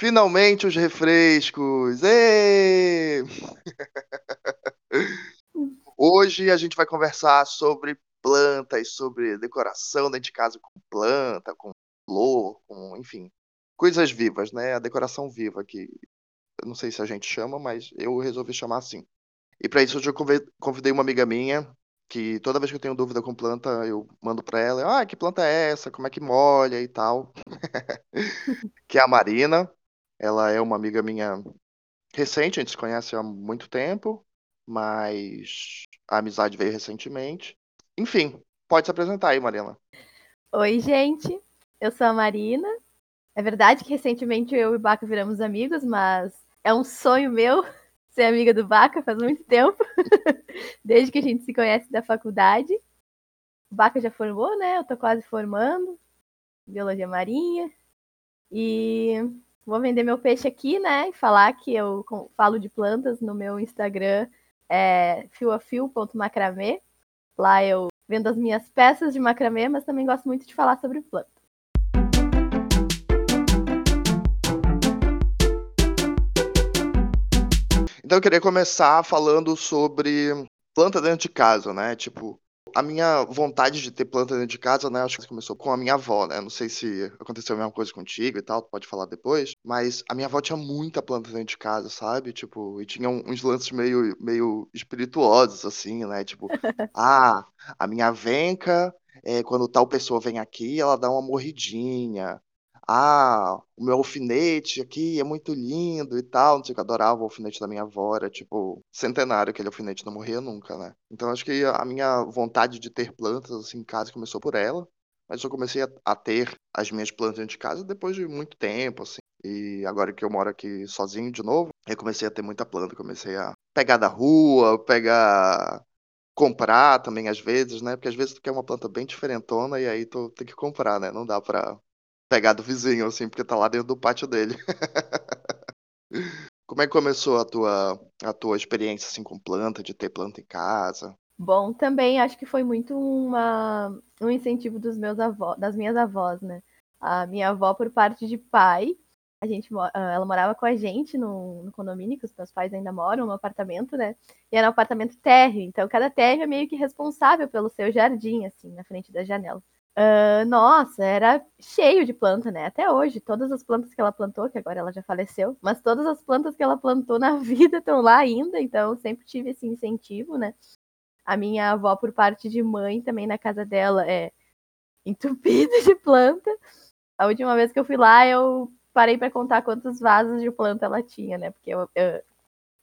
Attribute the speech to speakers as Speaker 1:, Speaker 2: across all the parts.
Speaker 1: Finalmente os refrescos! Hoje a gente vai conversar sobre plantas, sobre decoração dentro de casa com planta, com flor, com, enfim, coisas vivas, né? A decoração viva que eu não sei se a gente chama, mas eu resolvi chamar assim. E para isso eu convidei uma amiga minha que toda vez que eu tenho dúvida com planta, eu mando para ela, ah, que planta é essa? Como é que molha e tal. que é a Marina. Ela é uma amiga minha recente, a gente se conhece há muito tempo, mas a amizade veio recentemente. Enfim, pode se apresentar aí, Marina.
Speaker 2: Oi, gente. Eu sou a Marina. É verdade que recentemente eu e o Baca viramos amigos, mas é um sonho meu ser amiga do Baca faz muito tempo. Desde que a gente se conhece da faculdade. O Baca já formou, né? Eu tô quase formando. Biologia marinha. E vou vender meu peixe aqui, né? E falar que eu falo de plantas no meu Instagram, é fioafio.macramê. Lá eu vendo as minhas peças de macramê, mas também gosto muito de falar sobre plantas.
Speaker 1: Então eu queria começar falando sobre planta dentro de casa, né? Tipo, a minha vontade de ter planta dentro de casa, né? Acho que começou com a minha avó, né? Não sei se aconteceu a mesma coisa contigo e tal, pode falar depois. Mas a minha avó tinha muita planta dentro de casa, sabe? Tipo, e tinha uns lances meio, meio espirituosos, assim, né? Tipo, ah, a minha venca, é, quando tal pessoa vem aqui, ela dá uma morridinha ah, o meu alfinete aqui é muito lindo e tal, não sei o que, adorava o alfinete da minha avó, era tipo centenário, aquele alfinete não morria nunca, né? Então acho que a minha vontade de ter plantas assim em casa começou por ela, mas eu comecei a, a ter as minhas plantas de casa depois de muito tempo, assim. E agora que eu moro aqui sozinho de novo, eu comecei a ter muita planta, comecei a pegar da rua, pegar comprar também às vezes, né? Porque às vezes tu quer uma planta bem diferentona e aí tu tem que comprar, né? Não dá pra pegar do vizinho, assim, porque tá lá dentro do pátio dele. Como é que começou a tua, a tua experiência assim, com planta, de ter planta em casa?
Speaker 2: Bom, também acho que foi muito uma, um incentivo dos meus avós, das minhas avós, né? A minha avó, por parte de pai, a gente, ah, ela morava com a gente no, no condomínio, que os meus pais ainda moram, no apartamento, né? E era um apartamento térreo, então cada térreo é meio que responsável pelo seu jardim, assim, na frente da janela. Uh, nossa, era cheio de planta, né? Até hoje, todas as plantas que ela plantou, que agora ela já faleceu, mas todas as plantas que ela plantou na vida estão lá ainda, então sempre tive esse incentivo, né? A minha avó, por parte de mãe, também na casa dela é entupida de planta. A última vez que eu fui lá, eu parei para contar quantos vasos de planta ela tinha, né? Porque eu, eu,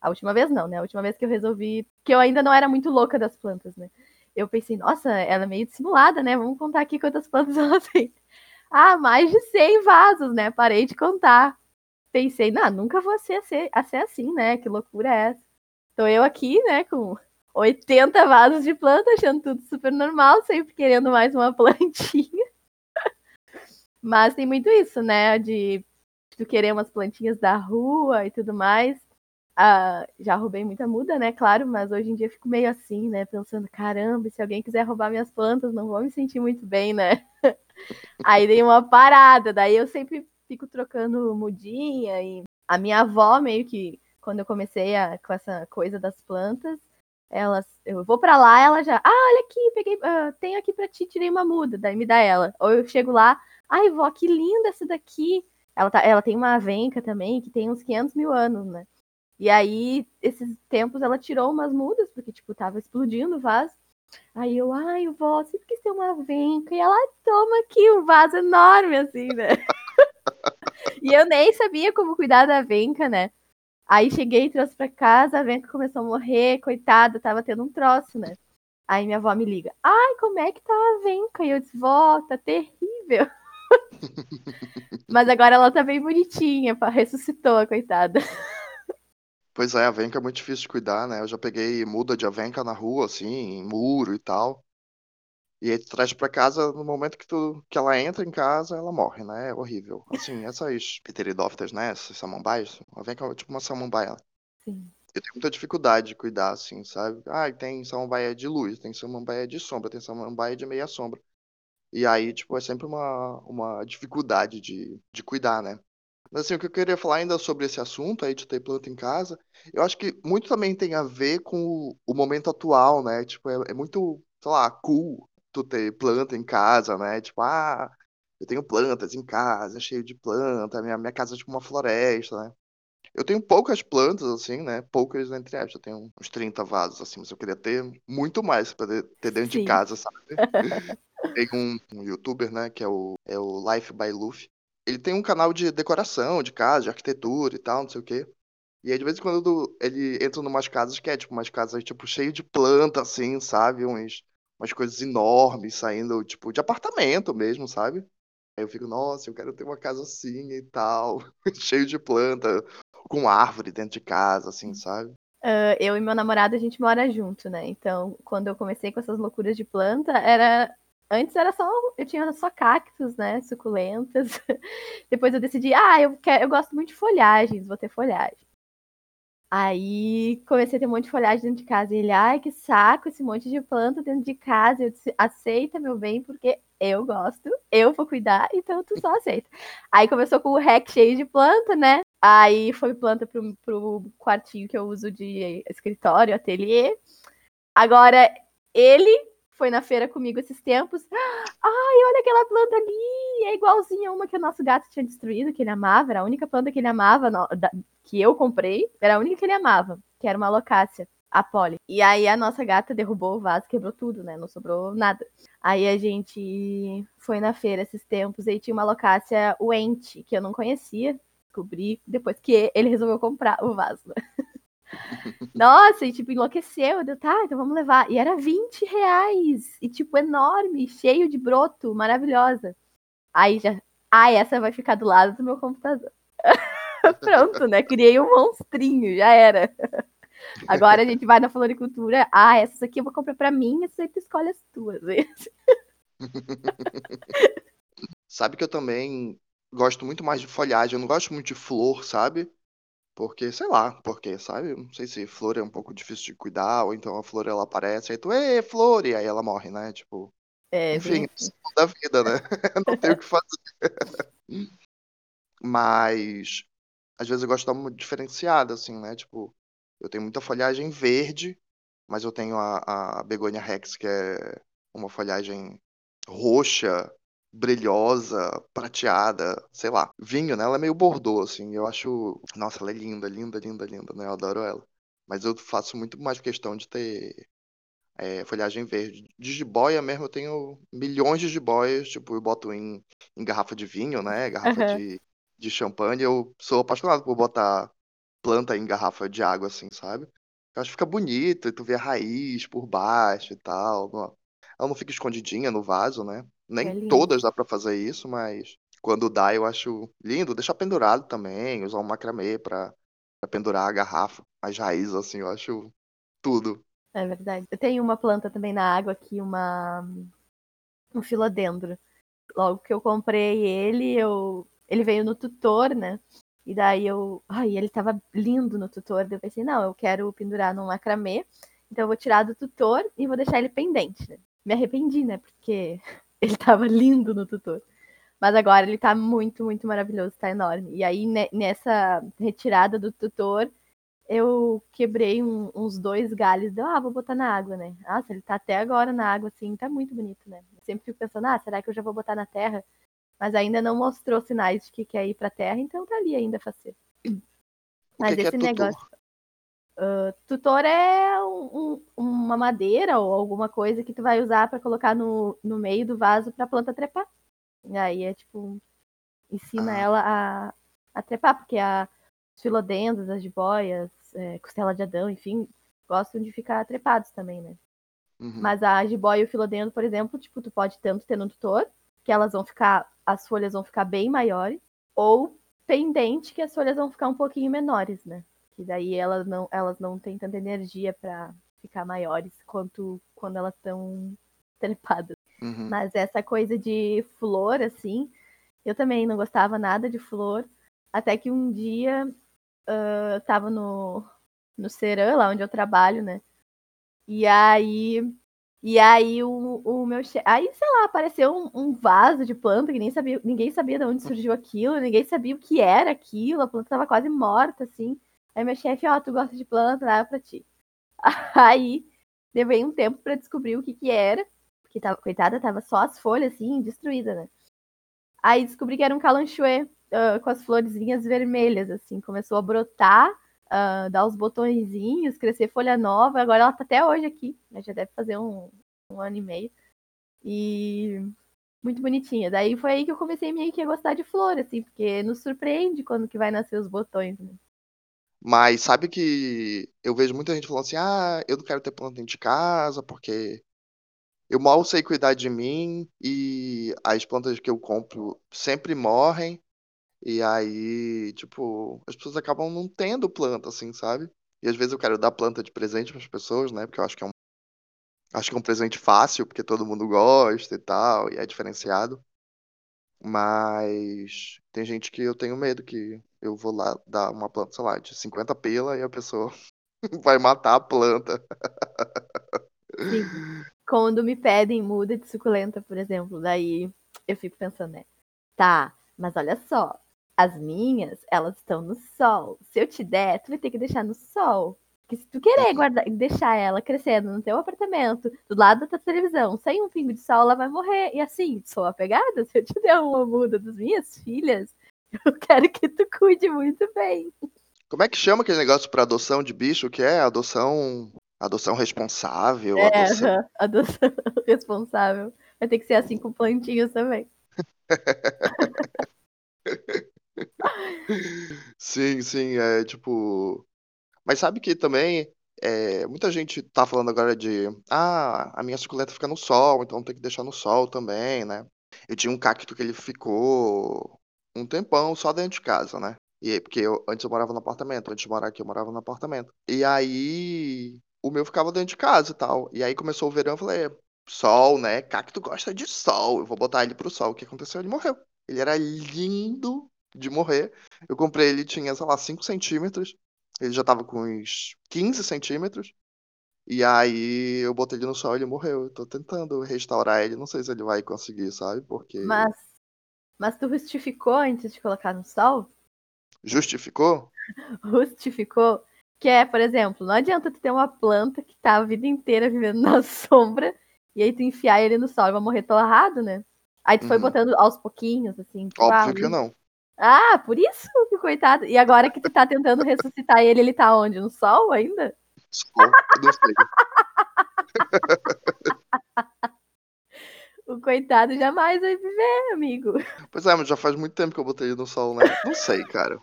Speaker 2: a última vez não, né? A última vez que eu resolvi, que eu ainda não era muito louca das plantas, né? Eu pensei, nossa, ela é meio dissimulada, né? Vamos contar aqui quantas plantas ela tem. Ah, mais de 100 vasos, né? Parei de contar. Pensei, não, nunca vou ser, a ser assim, né? Que loucura é essa? Tô eu aqui, né, com 80 vasos de planta, achando tudo super normal, sempre querendo mais uma plantinha. Mas tem muito isso, né? De tu querer umas plantinhas da rua e tudo mais. Ah, já roubei muita muda, né? Claro, mas hoje em dia fico meio assim, né? Pensando, caramba, se alguém quiser roubar minhas plantas, não vou me sentir muito bem, né? Aí dei uma parada, daí eu sempre fico trocando mudinha e a minha avó meio que quando eu comecei a, com essa coisa das plantas, elas, eu vou para lá, ela já, ah, olha aqui, peguei, uh, tenho aqui para ti, tirei uma muda, daí me dá ela. Ou eu chego lá, ai, vó, que linda essa daqui. Ela, tá, ela tem uma venca também que tem uns 500 mil anos, né? E aí, esses tempos, ela tirou umas mudas, porque, tipo, tava explodindo o vaso. Aí eu, ai, vó, sempre quis ter uma venca. E ela, toma aqui um vaso enorme, assim, né? e eu nem sabia como cuidar da venca, né? Aí cheguei trouxe pra casa, a venca começou a morrer, coitada, tava tendo um troço, né? Aí minha avó me liga, ai, como é que tá a venca? E eu disse, vó, tá terrível. Mas agora ela tá bem bonitinha, ressuscitou a coitada.
Speaker 1: Pois é, a venca é muito difícil de cuidar, né? Eu já peguei muda de avenca na rua, assim, em muro e tal. E aí tu traz pra casa, no momento que, tu, que ela entra em casa, ela morre, né? É horrível. Assim, essas pteridófitas, né? Essas samambaias. A venca é tipo uma samambaia.
Speaker 2: Sim.
Speaker 1: Eu tenho muita dificuldade de cuidar, assim, sabe? Ah, tem samambaia de luz, tem samambaia de sombra, tem samambaia de meia sombra. E aí, tipo, é sempre uma, uma dificuldade de, de cuidar, né? Mas assim, o que eu queria falar ainda sobre esse assunto aí de ter planta em casa, eu acho que muito também tem a ver com o, o momento atual, né? Tipo, é, é, muito, sei lá, cool tu ter planta em casa, né? Tipo, ah, eu tenho plantas em casa, cheio de planta, minha, minha casa é tipo uma floresta, né? Eu tenho poucas plantas, assim, né? Poucas entre aspas. Eu tenho uns 30 vasos, assim, mas eu queria ter muito mais para ter dentro Sim. de casa, sabe? tem um, um, youtuber, né? Que é o, é o Life by Luffy. Ele tem um canal de decoração de casa, de arquitetura e tal, não sei o quê. E aí, de vez em quando, ele entra numas casas que é, tipo, umas casas, tipo, cheio de planta, assim, sabe? Uns, umas coisas enormes saindo, tipo, de apartamento mesmo, sabe? Aí eu fico, nossa, eu quero ter uma casa assim e tal, cheio de planta, com árvore dentro de casa, assim, sabe?
Speaker 2: Uh, eu e meu namorado, a gente mora junto, né? Então, quando eu comecei com essas loucuras de planta, era. Antes era só. Eu tinha só cactos, né? Suculentas. Depois eu decidi, ah, eu, quero, eu gosto muito de folhagens, vou ter folhagem. Aí comecei a ter um monte de folhagem dentro de casa. E ele, ai, que saco esse monte de planta dentro de casa. Eu disse, aceita, meu bem, porque eu gosto, eu vou cuidar, então tu só aceita. Aí começou com o rack cheio de planta, né? Aí foi planta pro, pro quartinho que eu uso de escritório, ateliê. Agora, ele foi na feira comigo esses tempos. Ai, olha aquela planta ali! É igualzinha a uma que o nosso gato tinha destruído, que ele amava. Era a única planta que ele amava, que eu comprei. Era a única que ele amava, que era uma locácia, a Polly. E aí a nossa gata derrubou o vaso, quebrou tudo, né? Não sobrou nada. Aí a gente foi na feira esses tempos e tinha uma locácia Wente, que eu não conhecia. Descobri depois que ele resolveu comprar o vaso. Nossa, e tipo, enlouqueceu. Deu, tá, então vamos levar. E era 20 reais. E tipo, enorme, cheio de broto, maravilhosa. Aí já. Ah, essa vai ficar do lado do meu computador. Pronto, né? Criei um monstrinho, já era. Agora a gente vai na floricultura. Ah, essas aqui eu vou comprar pra mim, essas aí tu escolhe as tuas.
Speaker 1: sabe que eu também gosto muito mais de folhagem, eu não gosto muito de flor, sabe? Porque, sei lá, porque, sabe? Não sei se flor é um pouco difícil de cuidar, ou então a flor ela aparece, aí tu, ê, flor, e aí ela morre, né? Tipo. É, enfim, isso da vida, né? não tem o que fazer. Mas às vezes eu gosto de dar uma diferenciada, assim, né? Tipo, eu tenho muita folhagem verde, mas eu tenho a, a Begonia Rex, que é uma folhagem roxa, brilhosa, prateada, sei lá. Vinho, né? Ela é meio bordô, assim. Eu acho. Nossa, ela é linda, linda, linda, linda, né? Eu adoro ela. Mas eu faço muito mais questão de ter é, folhagem verde. De jiboia mesmo, eu tenho milhões de jiboias, tipo, eu boto em, em garrafa de vinho, né? Garrafa uhum. de, de champanhe. Eu sou apaixonado por botar planta em garrafa de água, assim, sabe? Eu acho que fica bonito, e tu vê a raiz por baixo e tal. Ela não fica escondidinha no vaso, né? Nem é todas dá para fazer isso, mas quando dá eu acho lindo. Deixar pendurado também, usar um macramê pra, pra pendurar a garrafa, as raízes, assim, eu acho tudo.
Speaker 2: É verdade. Eu tenho uma planta também na água aqui, uma um filodendro. Logo que eu comprei ele, eu ele veio no tutor, né? E daí eu, ai, ele tava lindo no tutor, daí eu pensei, não, eu quero pendurar num macramê, então eu vou tirar do tutor e vou deixar ele pendente, né? Me arrependi, né? Porque ele tava lindo no tutor. Mas agora ele tá muito, muito maravilhoso, tá enorme. E aí, nessa retirada do tutor, eu quebrei um, uns dois galhos. Deu, ah, vou botar na água, né? Nossa, ele tá até agora na água, assim, tá muito bonito, né? Eu sempre fico pensando, ah, será que eu já vou botar na terra? Mas ainda não mostrou sinais de que quer ir pra terra, então tá ali ainda fazer. Mas que esse que é negócio. Uh, tutor é um, um, uma madeira ou alguma coisa que tu vai usar para colocar no, no meio do vaso para a planta trepar. E aí é tipo, ensina ah. ela a, a trepar, porque a, os filodendos, as jiboias, é, costela de Adão, enfim, gostam de ficar trepados também, né? Uhum. Mas a jiboia e o filodendo, por exemplo, tipo, tu pode tanto ter no tutor, que elas vão ficar, as folhas vão ficar bem maiores, ou pendente, que as folhas vão ficar um pouquinho menores, né? Que daí elas não, elas não têm tanta energia para ficar maiores quanto quando elas estão trepadas. Uhum. Mas essa coisa de flor, assim, eu também não gostava nada de flor, até que um dia uh, eu tava no, no Seran, lá onde eu trabalho, né? E aí. E aí o, o meu chefe. Aí, sei lá, apareceu um, um, vaso de planta que nem sabia, ninguém sabia de onde surgiu aquilo, ninguém sabia o que era aquilo, a planta tava quase morta, assim. Aí meu chefe, ó, oh, tu gosta de planta, dá pra ti. Aí levei um tempo para descobrir o que que era, porque tava, coitada, tava só as folhas, assim, destruída, né? Aí descobri que era um calanchoe uh, com as florezinhas vermelhas, assim, começou a brotar uh, dar os botõezinhos, crescer folha nova. Agora ela tá até hoje aqui, né? já deve fazer um, um ano e meio. E muito bonitinha. Daí foi aí que eu comecei meio que a gostar de flor, assim, porque nos surpreende quando que vai nascer os botões, né?
Speaker 1: Mas sabe que eu vejo muita gente falando assim: ah, eu não quero ter planta dentro de casa porque eu mal sei cuidar de mim e as plantas que eu compro sempre morrem. E aí, tipo, as pessoas acabam não tendo planta, assim, sabe? E às vezes eu quero dar planta de presente para as pessoas, né? Porque eu acho que é um acho que é um presente fácil, porque todo mundo gosta e tal, e é diferenciado. Mas tem gente que eu tenho medo que eu vou lá dar uma planta, sei lá, de 50 pila e a pessoa vai matar a planta.
Speaker 2: Sim. Quando me pedem muda de suculenta, por exemplo, daí eu fico pensando, né? Tá, mas olha só, as minhas, elas estão no sol. Se eu te der, tu vai ter que deixar no sol. Porque se tu querer guardar, deixar ela crescendo no teu apartamento, do lado da tua televisão, sem um pingo de sol, ela vai morrer. E assim, sou apegada, se eu te der uma muda das minhas filhas, eu quero que tu cuide muito bem.
Speaker 1: Como é que chama aquele negócio para adoção de bicho que é adoção, adoção responsável,
Speaker 2: é, adoção... adoção responsável. Vai ter que ser assim com plantinhas também.
Speaker 1: Sim, sim, é tipo. Mas sabe que também é, muita gente tá falando agora de ah, a minha suculenta fica no sol, então tem que deixar no sol também, né? Eu tinha um cacto que ele ficou um tempão só dentro de casa, né? E aí, porque eu, antes eu morava no apartamento, antes de morar aqui eu morava no apartamento. E aí o meu ficava dentro de casa e tal. E aí começou o verão, eu falei, sol, né? Cacto gosta de sol, eu vou botar ele pro sol. O que aconteceu? Ele morreu. Ele era lindo, de morrer. Eu comprei ele, tinha, sei lá, 5 centímetros. Ele já tava com uns 15 centímetros. E aí eu botei ele no sol e ele morreu. Eu tô tentando restaurar ele, não sei se ele vai conseguir, sabe? Porque.
Speaker 2: Mas. Mas tu justificou antes de colocar no sol?
Speaker 1: Justificou?
Speaker 2: Justificou. Que é, por exemplo, não adianta tu ter uma planta que tá a vida inteira vivendo na sombra e aí tu enfiar ele no sol e vai morrer torrado, né? Aí tu uhum. foi botando aos pouquinhos, assim.
Speaker 1: Tipo, Óbvio ah, que não.
Speaker 2: Ah, por isso que coitado. E agora que tu tá tentando ressuscitar ele, ele tá onde? No sol ainda?
Speaker 1: Sol, não sei.
Speaker 2: coitado jamais vai viver, amigo.
Speaker 1: Pois é, mas já faz muito tempo que eu botei ele no sol, né? Não sei, cara. Não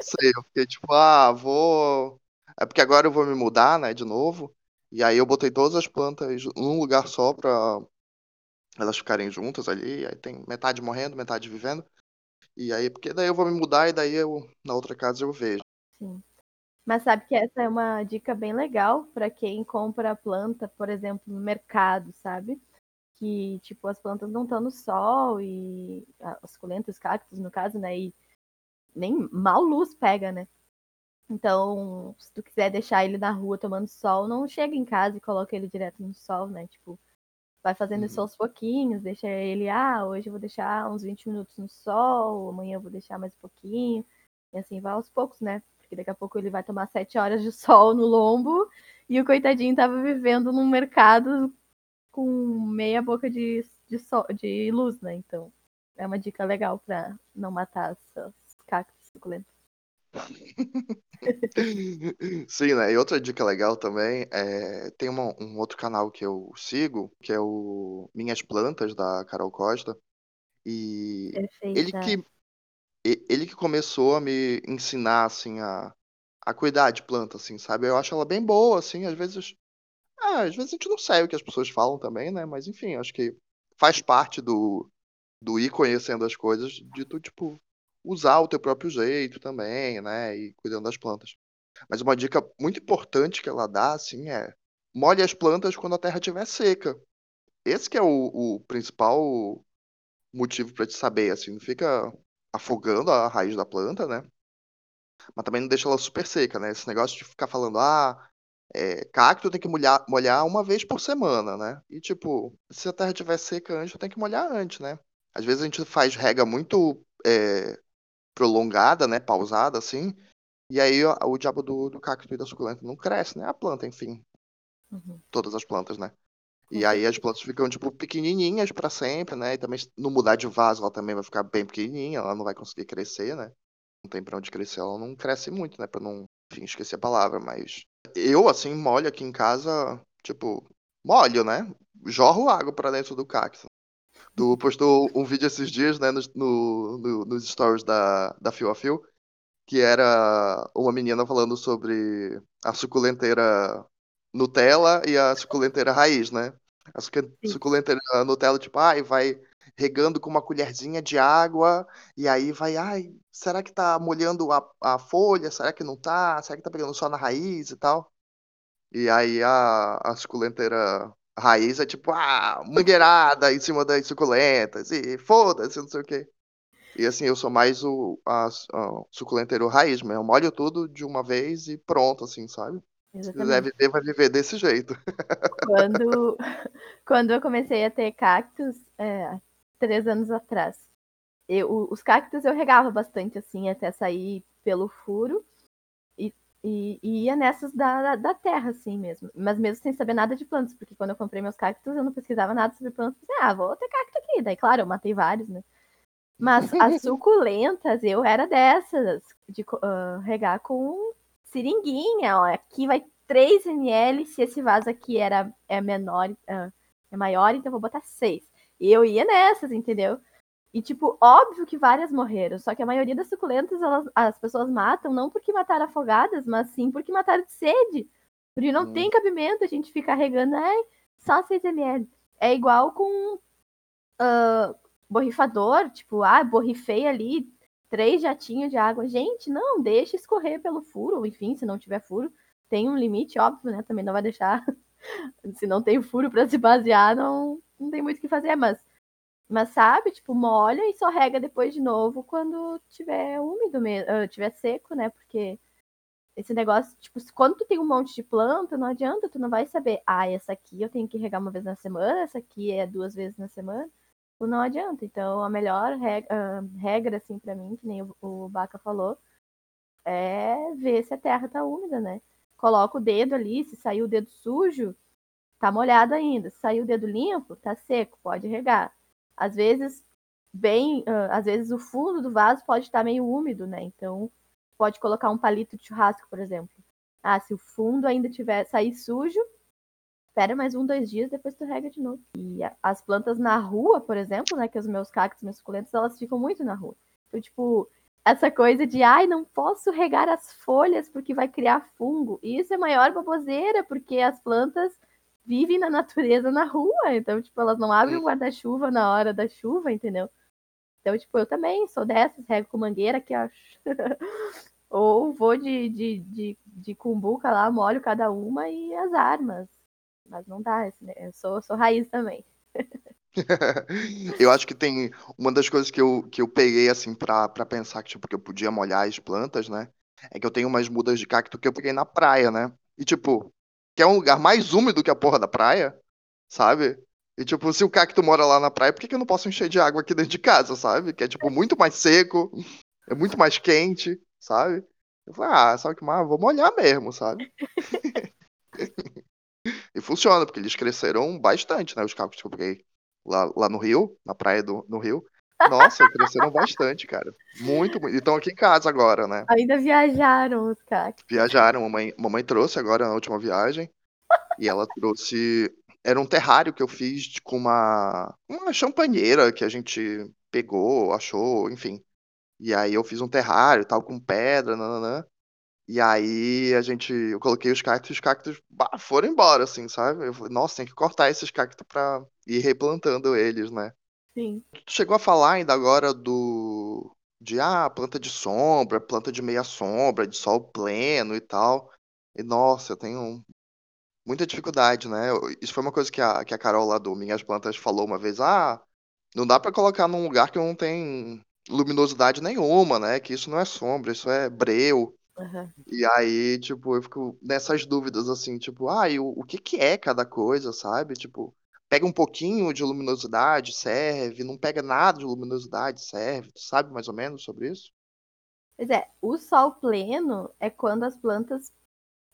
Speaker 1: sei, eu fiquei tipo, ah, vou. É porque agora eu vou me mudar, né, de novo. E aí eu botei todas as plantas num lugar só pra elas ficarem juntas ali. Aí tem metade morrendo, metade vivendo. E aí, porque daí eu vou me mudar e daí eu, na outra casa eu vejo.
Speaker 2: Sim. Mas sabe que essa é uma dica bem legal para quem compra planta, por exemplo, no mercado, sabe? Que, tipo, as plantas não estão no sol e as suculentas, cactos, no caso, né? E nem mal luz pega, né? Então, se tu quiser deixar ele na rua tomando sol, não chega em casa e coloca ele direto no sol, né? Tipo, vai fazendo uhum. isso aos pouquinhos, deixa ele, ah, hoje eu vou deixar uns 20 minutos no sol, amanhã eu vou deixar mais um pouquinho, e assim vai aos poucos, né? Porque daqui a pouco ele vai tomar 7 horas de sol no lombo, e o coitadinho tava vivendo num mercado com meia boca de, de, sol, de luz, né? Então, é uma dica legal para não matar as cactos suculentos.
Speaker 1: Sim, né? E outra dica legal também é tem uma, um outro canal que eu sigo, que é o Minhas Plantas, da Carol Costa. E ele que ele que começou a me ensinar assim a, a cuidar de planta, assim, sabe? Eu acho ela bem boa, assim, às vezes. Ah, às vezes a gente não sabe o que as pessoas falam também, né? Mas enfim, acho que faz parte do, do ir conhecendo as coisas, de tu, tipo, usar o teu próprio jeito também, né? E cuidando das plantas. Mas uma dica muito importante que ela dá, assim, é molhe as plantas quando a terra estiver seca. Esse que é o, o principal motivo para te saber, assim, não fica afogando a raiz da planta, né? Mas também não deixa ela super seca, né? Esse negócio de ficar falando, ah, é, cacto tem que molhar, molhar uma vez por semana, né? E, tipo, se a terra estiver seca antes, tem que molhar antes, né? Às vezes a gente faz rega muito é, prolongada, né? Pausada, assim. E aí o, o diabo do, do cacto e da suculenta não cresce, né? A planta, enfim. Uhum. Todas as plantas, né? E aí as plantas ficam, tipo, pequenininhas para sempre, né? E também, no mudar de vaso, ela também vai ficar bem pequenininha, ela não vai conseguir crescer, né? Não tem pra onde crescer, ela não cresce muito, né? Pra não, enfim, esquecer a palavra, mas... Eu, assim, molho aqui em casa, tipo, molho, né? Jorro água para dentro do cacto. Tu postou um vídeo esses dias, né, no, no, nos stories da, da Fio a Fio, que era uma menina falando sobre a suculenteira Nutella e a suculenteira raiz, né? A suculenteira Nutella, tipo, ai, vai regando com uma colherzinha de água, e aí vai, ai, será que tá molhando a, a folha? Será que não tá? Será que tá pegando só na raiz e tal? E aí a, a suculenteira raiz é tipo, ah, mangueirada em cima das suculentas, e foda-se, não sei o quê. E assim, eu sou mais o a, a suculenteiro raiz, mas eu molho tudo de uma vez e pronto, assim, sabe? Exatamente. Se quiser viver, vai viver desse jeito.
Speaker 2: Quando, quando eu comecei a ter cactos, é, três anos atrás, eu, os cactos eu regava bastante, assim, até sair pelo furo. E, e, e ia nessas da, da, terra, assim mesmo. Mas mesmo sem saber nada de plantas, porque quando eu comprei meus cactos, eu não pesquisava nada sobre plantas. Pensei, ah, vou ter cacto aqui. Daí, claro, eu matei vários, né? Mas as suculentas, eu era dessas, de uh, regar com seringuinha. Ó, aqui vai 3 ml, se esse vaso aqui era, é menor, uh, é maior, então eu vou botar 6. E eu ia nessas, entendeu? E, tipo, óbvio que várias morreram, só que a maioria das suculentas, elas, as pessoas matam não porque mataram afogadas, mas sim porque mataram de sede. Porque não hum. tem cabimento a gente ficar regando, ai, só 6 ml. É igual com uh, borrifador, tipo, ah, borrifei ali três jatinhos de água. Gente, não, deixa escorrer pelo furo, enfim, se não tiver furo, tem um limite, óbvio, né? Também não vai deixar. se não tem furo para se basear, não, não tem muito o que fazer, mas. Mas sabe, tipo, molha e só rega depois de novo quando tiver úmido mesmo, uh, tiver seco, né? Porque esse negócio, tipo, quando tu tem um monte de planta, não adianta, tu não vai saber, ah, essa aqui eu tenho que regar uma vez na semana, essa aqui é duas vezes na semana não adianta. Então, a melhor regra, regra assim, para mim, que nem o, o Baca falou, é ver se a terra tá úmida, né? Coloca o dedo ali, se sair o dedo sujo, tá molhado ainda. Se sair o dedo limpo, tá seco, pode regar. Às vezes, bem, uh, às vezes o fundo do vaso pode estar tá meio úmido, né? Então, pode colocar um palito de churrasco, por exemplo. Ah, se o fundo ainda tiver sair sujo, espera mais um, dois dias, depois tu rega de novo. E as plantas na rua, por exemplo, né, que os meus cactos, meus suculentos, elas ficam muito na rua. Então, tipo, essa coisa de, ai, não posso regar as folhas porque vai criar fungo. Isso é maior baboseira, porque as plantas vivem na natureza na rua. Então, tipo, elas não abrem o guarda-chuva na hora da chuva, entendeu? Então, tipo, eu também sou dessas, rego com mangueira aqui, ó. Ou vou de, de, de, de cumbuca lá, molho cada uma e as armas. Mas não dá, eu sou, sou raiz também.
Speaker 1: eu acho que tem uma das coisas que eu, que eu peguei assim para pensar que, tipo, que eu podia molhar as plantas, né? É que eu tenho umas mudas de cacto que eu peguei na praia, né? E tipo, que é um lugar mais úmido que a porra da praia, sabe? E tipo, se o cacto mora lá na praia, por que, que eu não posso encher de água aqui dentro de casa, sabe? Que é tipo muito mais seco, é muito mais quente, sabe? Eu falei, ah, sabe que mais? Vou molhar mesmo, sabe? E funciona, porque eles cresceram bastante, né? Os cactos que eu peguei lá, lá no Rio, na praia do no Rio. Nossa, cresceram bastante, cara. Muito, muito. E estão aqui em casa agora, né?
Speaker 2: Ainda viajaram os cactos.
Speaker 1: Viajaram. Mamãe, mamãe trouxe agora na última viagem. e ela trouxe. Era um terrário que eu fiz com uma, uma champanheira que a gente pegou, achou, enfim. E aí eu fiz um terrário, tal, com pedra, nananã. E aí a gente, eu coloquei os cactos e os cactos bah, foram embora, assim, sabe? Eu falei, nossa, tem que cortar esses cactos pra ir replantando eles, né?
Speaker 2: Sim.
Speaker 1: Tu chegou a falar ainda agora do. De ah, planta de sombra, planta de meia sombra, de sol pleno e tal. E nossa, eu tenho muita dificuldade, né? Isso foi uma coisa que a, que a Carol lá do Minhas Plantas falou uma vez. Ah, não dá para colocar num lugar que não tem luminosidade nenhuma, né? Que isso não é sombra, isso é breu.
Speaker 2: Uhum.
Speaker 1: E aí, tipo, eu fico nessas dúvidas, assim, tipo, ah, e o, o que que é cada coisa, sabe? Tipo, pega um pouquinho de luminosidade, serve, não pega nada de luminosidade, serve, tu sabe mais ou menos sobre isso?
Speaker 2: Pois é, o sol pleno é quando as plantas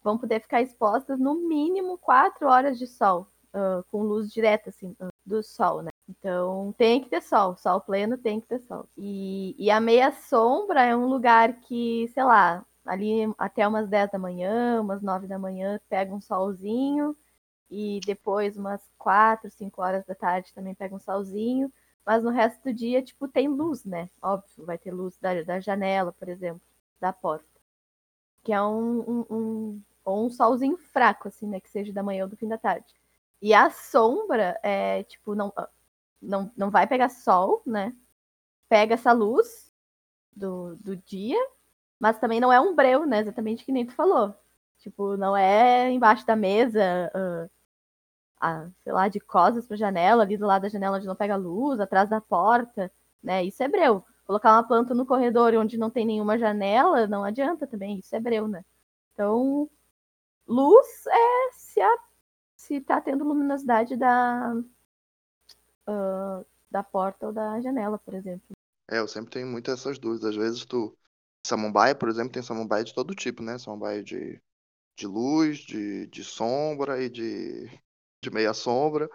Speaker 2: vão poder ficar expostas no mínimo quatro horas de sol, uh, com luz direta, assim, uh, do sol, né? Então tem que ter sol, sol pleno tem que ter sol. E, e a meia sombra é um lugar que, sei lá, ali até umas 10 da manhã, umas 9 da manhã, pega um solzinho, e depois umas 4, 5 horas da tarde também pega um solzinho, mas no resto do dia, tipo, tem luz, né? Óbvio, vai ter luz da, da janela, por exemplo, da porta. Que é um, um, um, ou um solzinho fraco, assim, né? Que seja da manhã ou do fim da tarde. E a sombra é, tipo, não, não, não vai pegar sol, né? Pega essa luz do, do dia, mas também não é um breu, né? Exatamente que nem tu falou. Tipo, não é embaixo da mesa, uh, a, sei lá, de costas pra janela, ali do lado da janela onde não pega luz, atrás da porta, né? Isso é breu. Colocar uma planta no corredor onde não tem nenhuma janela, não adianta também, isso é breu, né? Então, luz é se, a, se tá tendo luminosidade da, uh, da porta ou da janela, por exemplo.
Speaker 1: É, eu sempre tenho muitas essas dúvidas. Às vezes tu. Samambaia, por exemplo, tem samambaia de todo tipo, né? Samambaia de, de luz, de, de sombra e de, de meia sombra.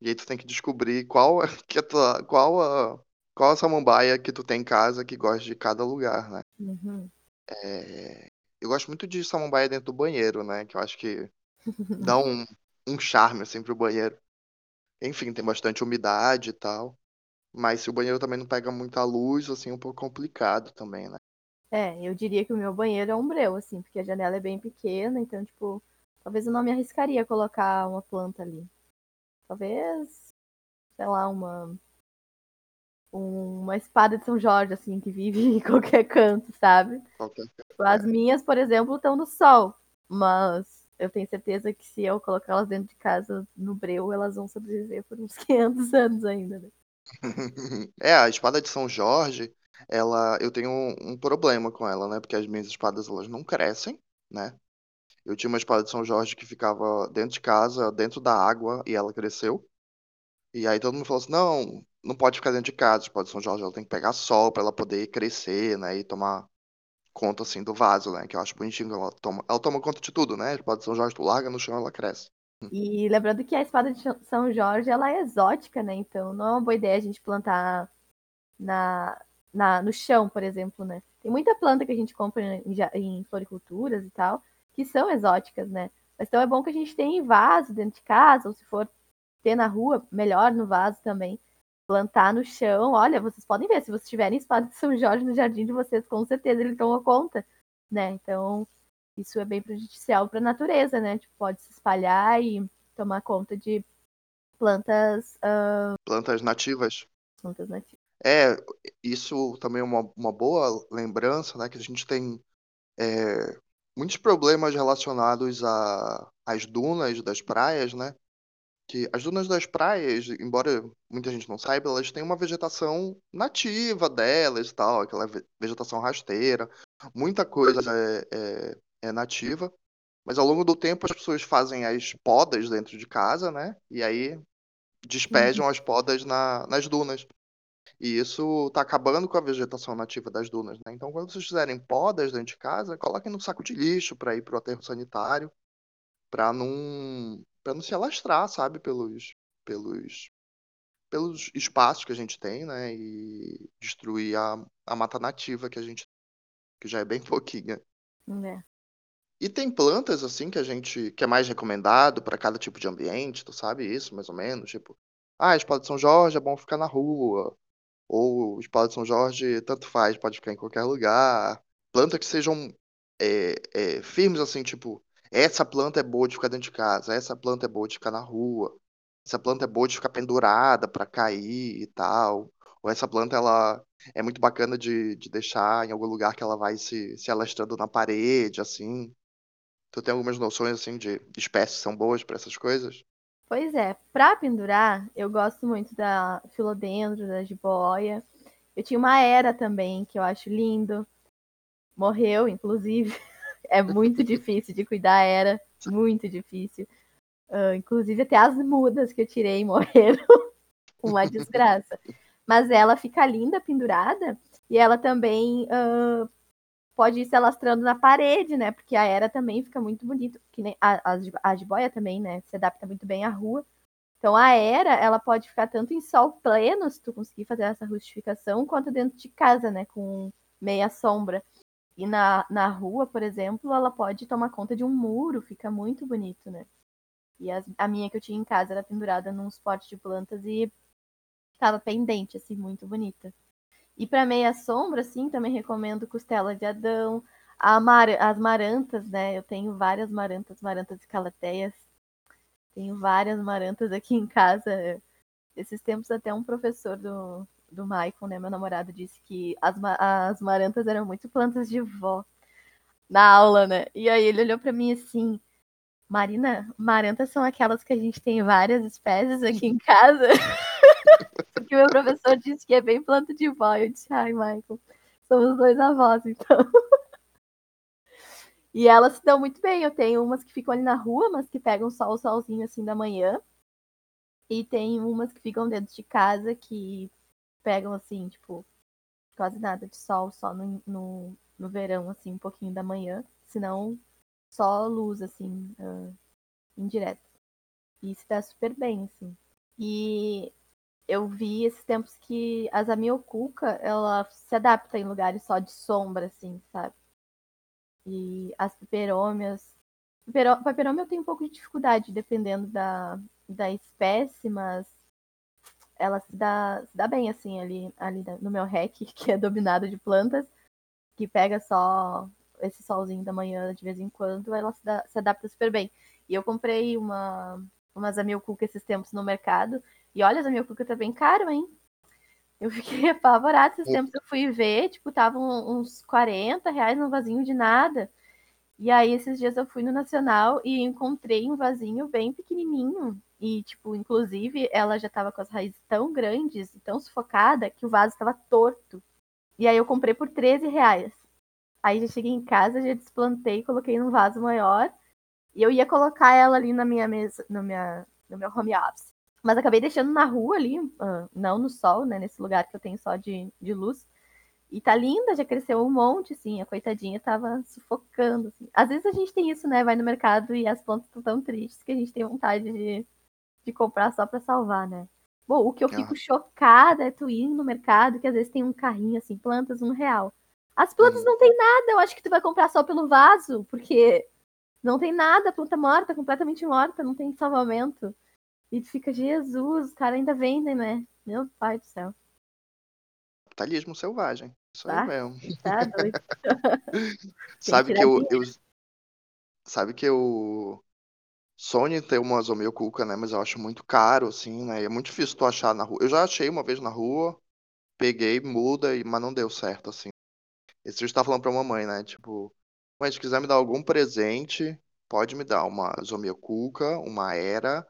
Speaker 1: E aí tu tem que descobrir qual que é tua, qual a qual a samambaia que tu tem em casa que gosta de cada lugar, né?
Speaker 2: Uhum.
Speaker 1: É, eu gosto muito de samambaia dentro do banheiro, né? Que eu acho que dá um, um charme assim pro banheiro. Enfim, tem bastante umidade e tal. Mas se o banheiro também não pega muita luz, assim, é um pouco complicado também, né?
Speaker 2: É, eu diria que o meu banheiro é um breu, assim, porque a janela é bem pequena, então, tipo, talvez eu não me arriscaria a colocar uma planta ali. Talvez, sei lá, uma uma espada de São Jorge, assim, que vive em qualquer canto, sabe?
Speaker 1: Qualquer...
Speaker 2: As minhas, por exemplo, estão no sol, mas eu tenho certeza que se eu colocar elas dentro de casa no breu, elas vão sobreviver por uns 500 anos ainda, né?
Speaker 1: é, a espada de São Jorge, ela, eu tenho um, um, problema com ela, né? Porque as minhas espadas elas não crescem, né? Eu tinha uma espada de São Jorge que ficava dentro de casa, dentro da água, e ela cresceu. E aí todo mundo falou assim: não, não pode ficar dentro de casa, a espada de São Jorge ela tem que pegar sol para ela poder crescer, né? E tomar conta, assim, do vaso, né? Que eu acho bonitinho. Ela toma, ela toma conta de tudo, né? A espada de São Jorge, tu larga no chão, ela cresce.
Speaker 2: E lembrando que a espada de São Jorge, ela é exótica, né? Então não é uma boa ideia a gente plantar na, na, no chão, por exemplo, né? Tem muita planta que a gente compra em, em floriculturas e tal, que são exóticas, né? Mas então é bom que a gente tenha em vaso dentro de casa, ou se for ter na rua, melhor no vaso também plantar no chão. Olha, vocês podem ver, se vocês tiverem espada de São Jorge no jardim de vocês, com certeza ele toma conta, né? Então, isso é bem prejudicial para a natureza, né? Tipo, pode se espalhar e tomar conta de plantas. Uh...
Speaker 1: Plantas nativas.
Speaker 2: Plantas nativas.
Speaker 1: É, isso também é uma, uma boa lembrança, né? Que a gente tem é, muitos problemas relacionados às dunas das praias, né? que as dunas das praias, embora muita gente não saiba, elas têm uma vegetação nativa delas e tal, aquela vegetação rasteira, muita coisa é, é, é, nativa, mas ao longo do tempo as pessoas fazem as podas dentro de casa, né? E aí despejam uhum. as podas na, nas dunas. E isso está acabando com a vegetação nativa das dunas, né? Então, quando vocês fizerem podas dentro de casa, coloquem no saco de lixo para ir para o aterro sanitário, para não para não se alastrar, sabe, pelos, pelos, pelos espaços que a gente tem, né, e destruir a, a mata nativa que a gente que já é bem pouquinha.
Speaker 2: É.
Speaker 1: E tem plantas assim que a gente que é mais recomendado para cada tipo de ambiente, tu sabe isso, mais ou menos, tipo, ah, espada de São Jorge é bom ficar na rua, ou espada de São Jorge tanto faz, pode ficar em qualquer lugar. Plantas que sejam é, é, firmes assim, tipo, essa planta é boa de ficar dentro de casa, essa planta é boa de ficar na rua, essa planta é boa de ficar pendurada para cair e tal. Ou essa planta ela é muito bacana de, de deixar em algum lugar que ela vai se, se alastrando na parede, assim. Tu tem algumas noções assim de espécies que são boas para essas coisas?
Speaker 2: Pois é, para pendurar, eu gosto muito da filodendro, da jiboia. Eu tinha uma era também que eu acho lindo. Morreu, inclusive. é muito difícil de cuidar, era muito difícil. Uh, inclusive até as mudas que eu tirei morreram. Uma desgraça. Mas ela fica linda pendurada e ela também uh, pode ir se alastrando na parede, né? Porque a era também fica muito bonito. Que nem a, a, a jiboia também, né? Se adapta muito bem à rua. Então a era, ela pode ficar tanto em sol pleno, se tu conseguir fazer essa rustificação, quanto dentro de casa, né? Com meia sombra. E na, na rua, por exemplo, ela pode tomar conta de um muro, fica muito bonito, né? E a minha que eu tinha em casa era pendurada num suporte de plantas e ficava pendente, assim, muito bonita. E para meia sombra, assim, também recomendo costela de Adão, mar, as marantas, né? Eu tenho várias marantas, marantas e calateias. Tenho várias marantas aqui em casa. Esses tempos até um professor do, do Michael, né, meu namorado, disse que as, as marantas eram muito plantas de vó na aula, né? E aí ele olhou para mim assim, Marina, marantas são aquelas que a gente tem várias espécies aqui em casa. Porque meu professor disse que é bem planta de vó. Eu disse, ai, Michael, somos dois avós, então. e elas se dão muito bem. Eu tenho umas que ficam ali na rua, mas que pegam só o solzinho assim da manhã. E tem umas que ficam dentro de casa que pegam assim, tipo, quase nada de sol, só no, no, no verão, assim, um pouquinho da manhã. Senão, só luz, assim, uh, indireta. E se dá super bem, assim. E eu vi esses tempos que a Zamioculca, ela se adapta em lugares só de sombra, assim, sabe? E as peperômias... Peperômia eu tenho um pouco de dificuldade, dependendo da, da espécie, mas ela se dá, se dá bem, assim, ali, ali no meu rec, que é dominado de plantas, que pega só esse solzinho da manhã de vez em quando, ela se, dá, se adapta super bem. E eu comprei uma, umas Amilcuca esses tempos no mercado, e olha, a Amilcuca tá bem caro, hein? Eu fiquei apavorada esses tempos, eu fui ver, tipo, tava uns 40 reais num vasinho de nada. E aí, esses dias eu fui no Nacional e encontrei um vasinho bem pequenininho, e, tipo, inclusive, ela já tava com as raízes tão grandes e tão sufocada que o vaso estava torto. E aí eu comprei por 13 reais. Aí já cheguei em casa, já desplantei, coloquei num vaso maior. E eu ia colocar ela ali na minha mesa, no, minha, no meu home office. Mas acabei deixando na rua ali, uh, não no sol, né? Nesse lugar que eu tenho só de, de luz. E tá linda, já cresceu um monte, assim, a coitadinha tava sufocando, assim. Às vezes a gente tem isso, né? Vai no mercado e as plantas estão tão tristes que a gente tem vontade de de comprar só para salvar, né? Bom, o que eu fico chocada é tu ir no mercado, que às vezes tem um carrinho assim, plantas um real. As plantas uhum. não tem nada, eu acho que tu vai comprar só pelo vaso, porque não tem nada, planta morta, completamente morta, não tem salvamento. E tu fica, Jesus, os caras ainda vendem, né? Meu pai do céu.
Speaker 1: Capitalismo selvagem. Isso
Speaker 2: tá?
Speaker 1: aí mesmo.
Speaker 2: Tá doido.
Speaker 1: sabe que eu, eu, Sabe que eu Sony tem uma Zomioculca, né? Mas eu acho muito caro, assim, né? E é muito difícil tu achar na rua. Eu já achei uma vez na rua, peguei, muda, mas não deu certo, assim. Esse dia tava falando pra mamãe, né? Tipo, mãe, se quiser me dar algum presente, pode me dar uma Zomioculca, uma Era,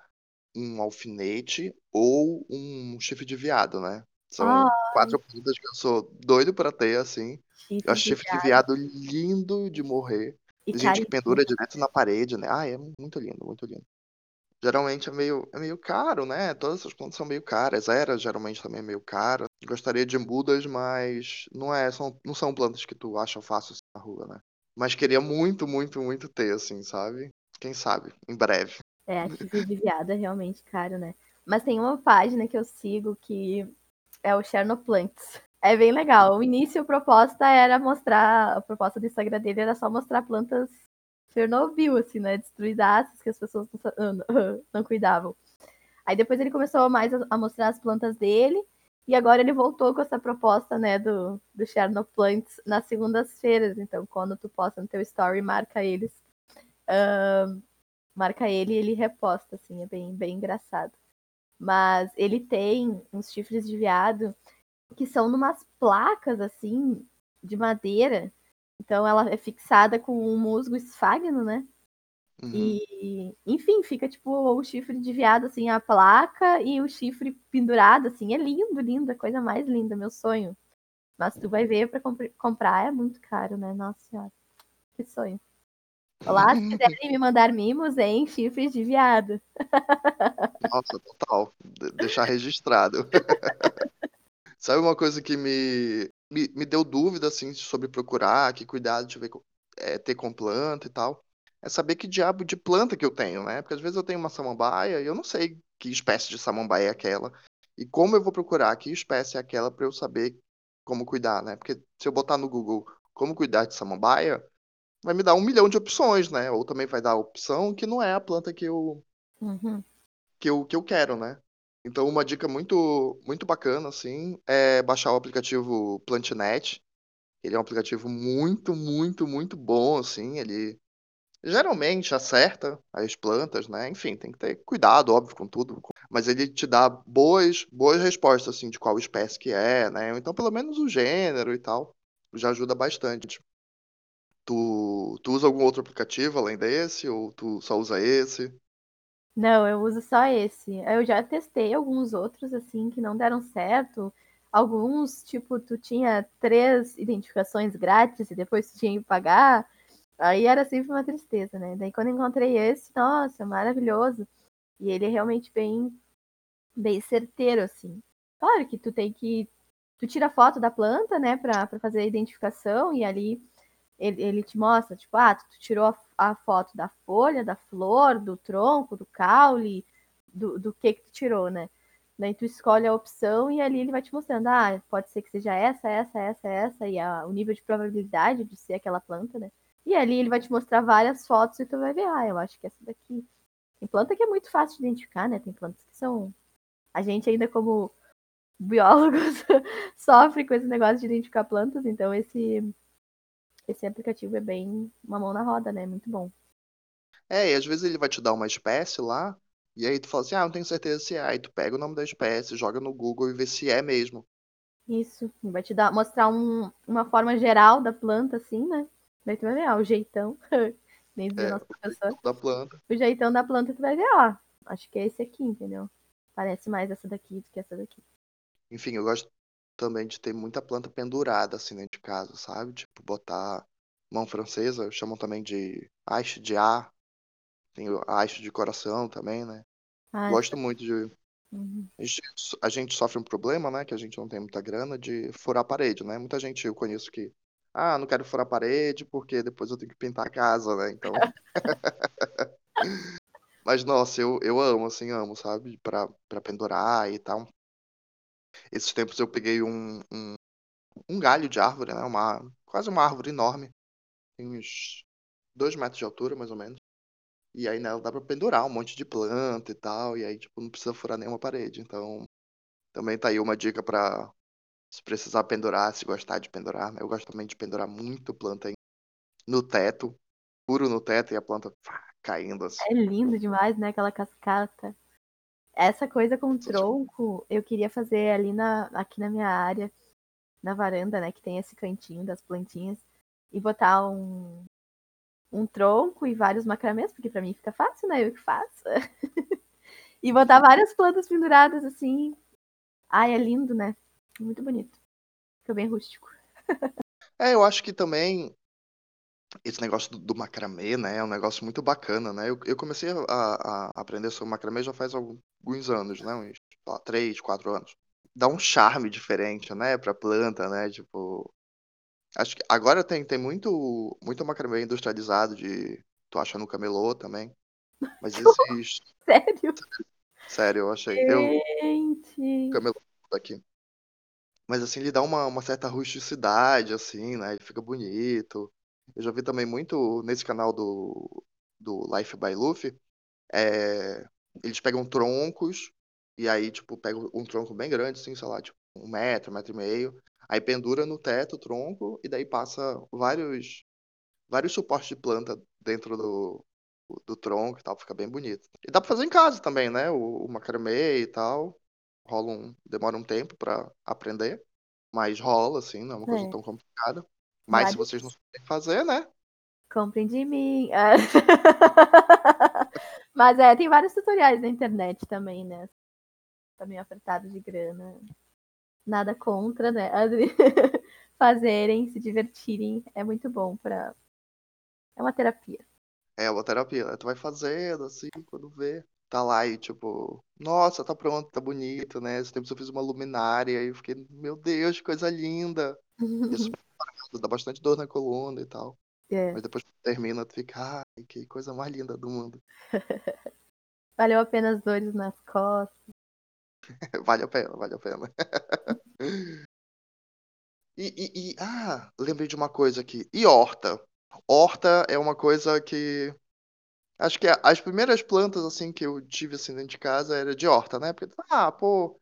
Speaker 1: um alfinete ou um chifre de viado, né? São Ai. quatro plantas que eu sou doido pra ter, assim. Chifre eu acho chifre de viado lindo de morrer. E gente que pendura direto na parede, né? Ah, é muito lindo, muito lindo. Geralmente é meio, é meio caro, né? Todas essas plantas são meio caras. Era geralmente também é meio caro. Gostaria de mudas, mas não é, são, não são plantas que tu acha fácil assim, na rua, né? Mas queria muito, muito, muito ter, assim, sabe? Quem sabe, em breve.
Speaker 2: É, a chifre de viado é realmente caro, né? Mas tem uma página que eu sigo que é o Chernoplants. É bem legal. O início, a proposta era mostrar, a proposta do Instagram dele era só mostrar plantas Chernobyl, assim, né? Destruidaças que as pessoas não, não cuidavam. Aí depois ele começou mais a, mostrar as plantas dele, e agora ele voltou com essa proposta, né, do, do Chernoplants nas segundas-feiras. Então, quando tu posta no teu story, marca eles. Uh, marca ele e ele reposta, assim, é bem, bem engraçado. Mas ele tem uns chifres de viado que são numas placas assim de madeira. Então ela é fixada com um musgo esfagno, né? Uhum. E, enfim, fica tipo o chifre de viado, assim, a placa e o chifre pendurado, assim. É lindo, lindo, a coisa mais linda, meu sonho. Mas tu vai ver para comp comprar é muito caro, né? Nossa senhora. Que sonho. Olá, se quiserem me mandar mimos em chifres de viado.
Speaker 1: Nossa, total. De deixar registrado. Sabe uma coisa que me, me, me, deu dúvida, assim, sobre procurar, que cuidado de ver, é, ter com planta e tal? É saber que diabo de planta que eu tenho, né? Porque às vezes eu tenho uma samambaia e eu não sei que espécie de samambaia é aquela. E como eu vou procurar que espécie é aquela para eu saber como cuidar, né? Porque se eu botar no Google como cuidar de samambaia, vai me dar um milhão de opções, né? Ou também vai dar a opção que não é a planta que eu,
Speaker 2: uhum.
Speaker 1: que eu, que eu quero, né? Então, uma dica muito, muito bacana, assim, é baixar o aplicativo Plantinet. Ele é um aplicativo muito, muito, muito bom, assim. Ele geralmente acerta as plantas, né? Enfim, tem que ter cuidado, óbvio, com tudo. Mas ele te dá boas, boas respostas, assim, de qual espécie que é, né? Então, pelo menos o gênero e tal, já ajuda bastante. Tu, tu usa algum outro aplicativo além desse, ou tu só usa esse?
Speaker 2: Não, eu uso só esse. Eu já testei alguns outros, assim, que não deram certo. Alguns, tipo, tu tinha três identificações grátis e depois tu tinha que pagar. Aí era sempre uma tristeza, né? Daí quando encontrei esse, nossa, maravilhoso. E ele é realmente bem, bem certeiro, assim. Claro que tu tem que. Tu tira foto da planta, né, pra, pra fazer a identificação, e ali ele, ele te mostra, tipo, ah, tu, tirou a, a, foto da folha, da flor, do tronco, do caule, do, do que que tu tirou, né? Daí tu escolhe a opção e ali ele vai te mostrando, ah, pode ser que seja essa, essa, essa, essa, e a, o nível de probabilidade de ser aquela planta, né? E ali ele vai te mostrar várias fotos e tu vai ver, ah, eu acho que essa daqui. Tem planta que é muito fácil de identificar, né? Tem plantas que são. A gente ainda como biólogos sofre com esse negócio de identificar plantas, então esse esse aplicativo é bem uma mão na roda, né? Muito bom.
Speaker 1: É, e às vezes ele vai te dar uma espécie lá, e aí tu fala assim, ah, não tenho certeza se é. Aí tu pega o nome da espécie, joga no Google e vê se é mesmo.
Speaker 2: Isso, vai te dar, mostrar um, uma forma geral da planta, assim, né? Daí tu vai ver, ó, o jeitão. Nem dizia é, nosso professor.
Speaker 1: Da planta.
Speaker 2: O jeitão da planta tu vai ver, ó. Acho que é esse aqui, entendeu? Parece mais essa daqui do que essa daqui.
Speaker 1: Enfim, eu gosto também de ter muita planta pendurada assim dentro de casa, sabe? Tipo, botar mão francesa, chamam também de haste de ar, tem haste de coração também, né? Ah, Gosto muito de.
Speaker 2: Uhum.
Speaker 1: A gente sofre um problema, né? Que a gente não tem muita grana de furar a parede, né? Muita gente eu conheço que. Ah, não quero furar a parede porque depois eu tenho que pintar a casa, né? Então. Mas, nossa, eu, eu amo, assim, amo, sabe? Pra, pra pendurar e tal. Esses tempos eu peguei um, um, um galho de árvore, né? Uma, quase uma árvore enorme. Tem uns dois metros de altura, mais ou menos. E aí nela dá pra pendurar um monte de planta e tal. E aí, tipo, não precisa furar nenhuma parede. Então, também tá aí uma dica pra se precisar pendurar, se gostar de pendurar. Né? Eu gosto também de pendurar muito planta no teto, puro no teto e a planta caindo assim.
Speaker 2: É lindo demais, né? Aquela cascata. Essa coisa com tronco, eu queria fazer ali na, aqui na minha área, na varanda, né, que tem esse cantinho das plantinhas, e botar um, um tronco e vários macramês, porque para mim fica fácil, né? Eu que faço. e botar várias plantas penduradas assim. Ai, é lindo, né? Muito bonito. Fica bem rústico.
Speaker 1: é, eu acho que também esse negócio do, do, macramê, né, é um negócio muito bacana, né? Eu, eu comecei a, a, aprender sobre macramê já faz alguns anos, né? Uns lá, três, quatro anos. Dá um charme diferente, né, pra planta, né? Tipo. Acho que agora tem, tem muito, muito macramê industrializado de. Tu acha no camelô também. Mas existe.
Speaker 2: Sério?
Speaker 1: Sério, eu achei.
Speaker 2: Gente.
Speaker 1: Eu, camelô daqui. Mas assim, ele dá uma, uma certa rusticidade, assim, né? Ele fica bonito. Eu já vi também muito nesse canal do, do Life by Luffy. É, eles pegam troncos e aí, tipo, pegam um tronco bem grande, assim, sei lá, tipo, um metro, um metro e meio. Aí pendura no teto o tronco e daí passa vários, vários suportes de planta dentro do, do tronco e tal, fica bem bonito. E dá pra fazer em casa também, né? O, o macramê e tal. Rola um, demora um tempo para aprender, mas rola, assim, não é uma coisa é. tão complicada. Mas se vocês não sabem fazer, né?
Speaker 2: Comprem de mim. Mas é, tem vários tutoriais na internet também, né? Também apertado de grana. Nada contra, né? Fazerem, se divertirem. É muito bom para. É uma terapia.
Speaker 1: É uma terapia, né? Tu vai fazendo, assim, quando vê. Tá lá e, tipo, nossa, tá pronto, tá bonito, né? Esse tempo eu fiz uma luminária e eu fiquei, meu Deus, que coisa linda. Isso dá bastante dor na coluna e tal.
Speaker 2: É.
Speaker 1: Mas depois termina, tu fica, ai, que coisa mais linda do mundo.
Speaker 2: Valeu a pena as dores nas costas.
Speaker 1: vale a pena, vale a pena. e, e, e, ah, lembrei de uma coisa aqui. E horta? Horta é uma coisa que. Acho que as primeiras plantas assim que eu tive assim dentro de casa era de horta, né? Porque, ah, pô,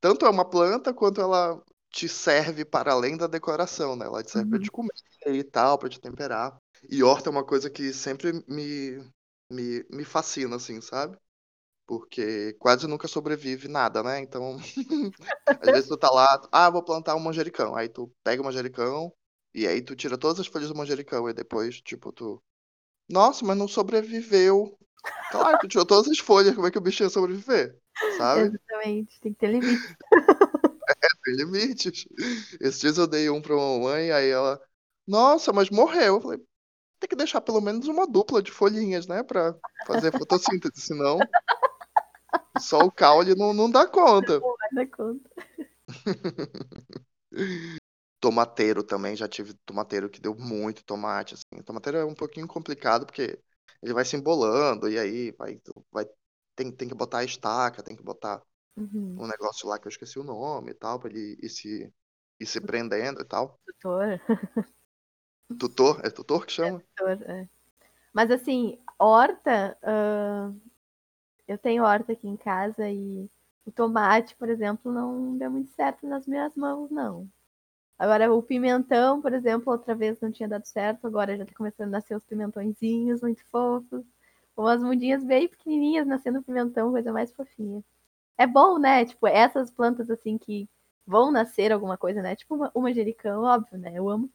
Speaker 1: tanto é uma planta quanto ela te serve para além da decoração, né? Ela te serve uhum. para te comer e tal, para te temperar. E horta é uma coisa que sempre me, me, me fascina, assim, sabe? Porque quase nunca sobrevive nada, né? Então, às vezes tu tá lá, ah, vou plantar um manjericão. Aí tu pega o manjericão, e aí tu tira todas as folhas do manjericão e depois, tipo, tu. Nossa, mas não sobreviveu. Claro, tu tirou todas as folhas, como é que o bichinho ia sobreviver? Sabe?
Speaker 2: Exatamente, tem que ter limites.
Speaker 1: tem limites. Esses dias eu dei um pra uma mãe, aí ela. Nossa, mas morreu. Eu falei, tem que deixar pelo menos uma dupla de folhinhas, né? Pra fazer fotossíntese, senão. Só o caule não, não dá conta.
Speaker 2: Não vai dar conta.
Speaker 1: tomateiro também, já tive tomateiro que deu muito tomate, assim. Tomateiro é um pouquinho complicado porque ele vai se embolando e aí vai, vai tem, tem que botar a estaca, tem que botar uhum. um negócio lá que eu esqueci o nome e tal, pra ele ir se, ir se prendendo e tal.
Speaker 2: Tutor.
Speaker 1: Tutor? É tutor que chama?
Speaker 2: É tutor, é. Mas assim, horta, uh, eu tenho horta aqui em casa e o tomate, por exemplo, não deu muito certo nas minhas mãos, não. Agora, o pimentão, por exemplo, outra vez não tinha dado certo, agora já tá começando a nascer os pimentõezinhos muito fofos. Umas mudinhas bem pequenininhas nascendo pimentão, coisa mais fofinha. É bom, né? Tipo, essas plantas assim que vão nascer alguma coisa, né? Tipo uma, o manjericão, óbvio, né? Eu amo.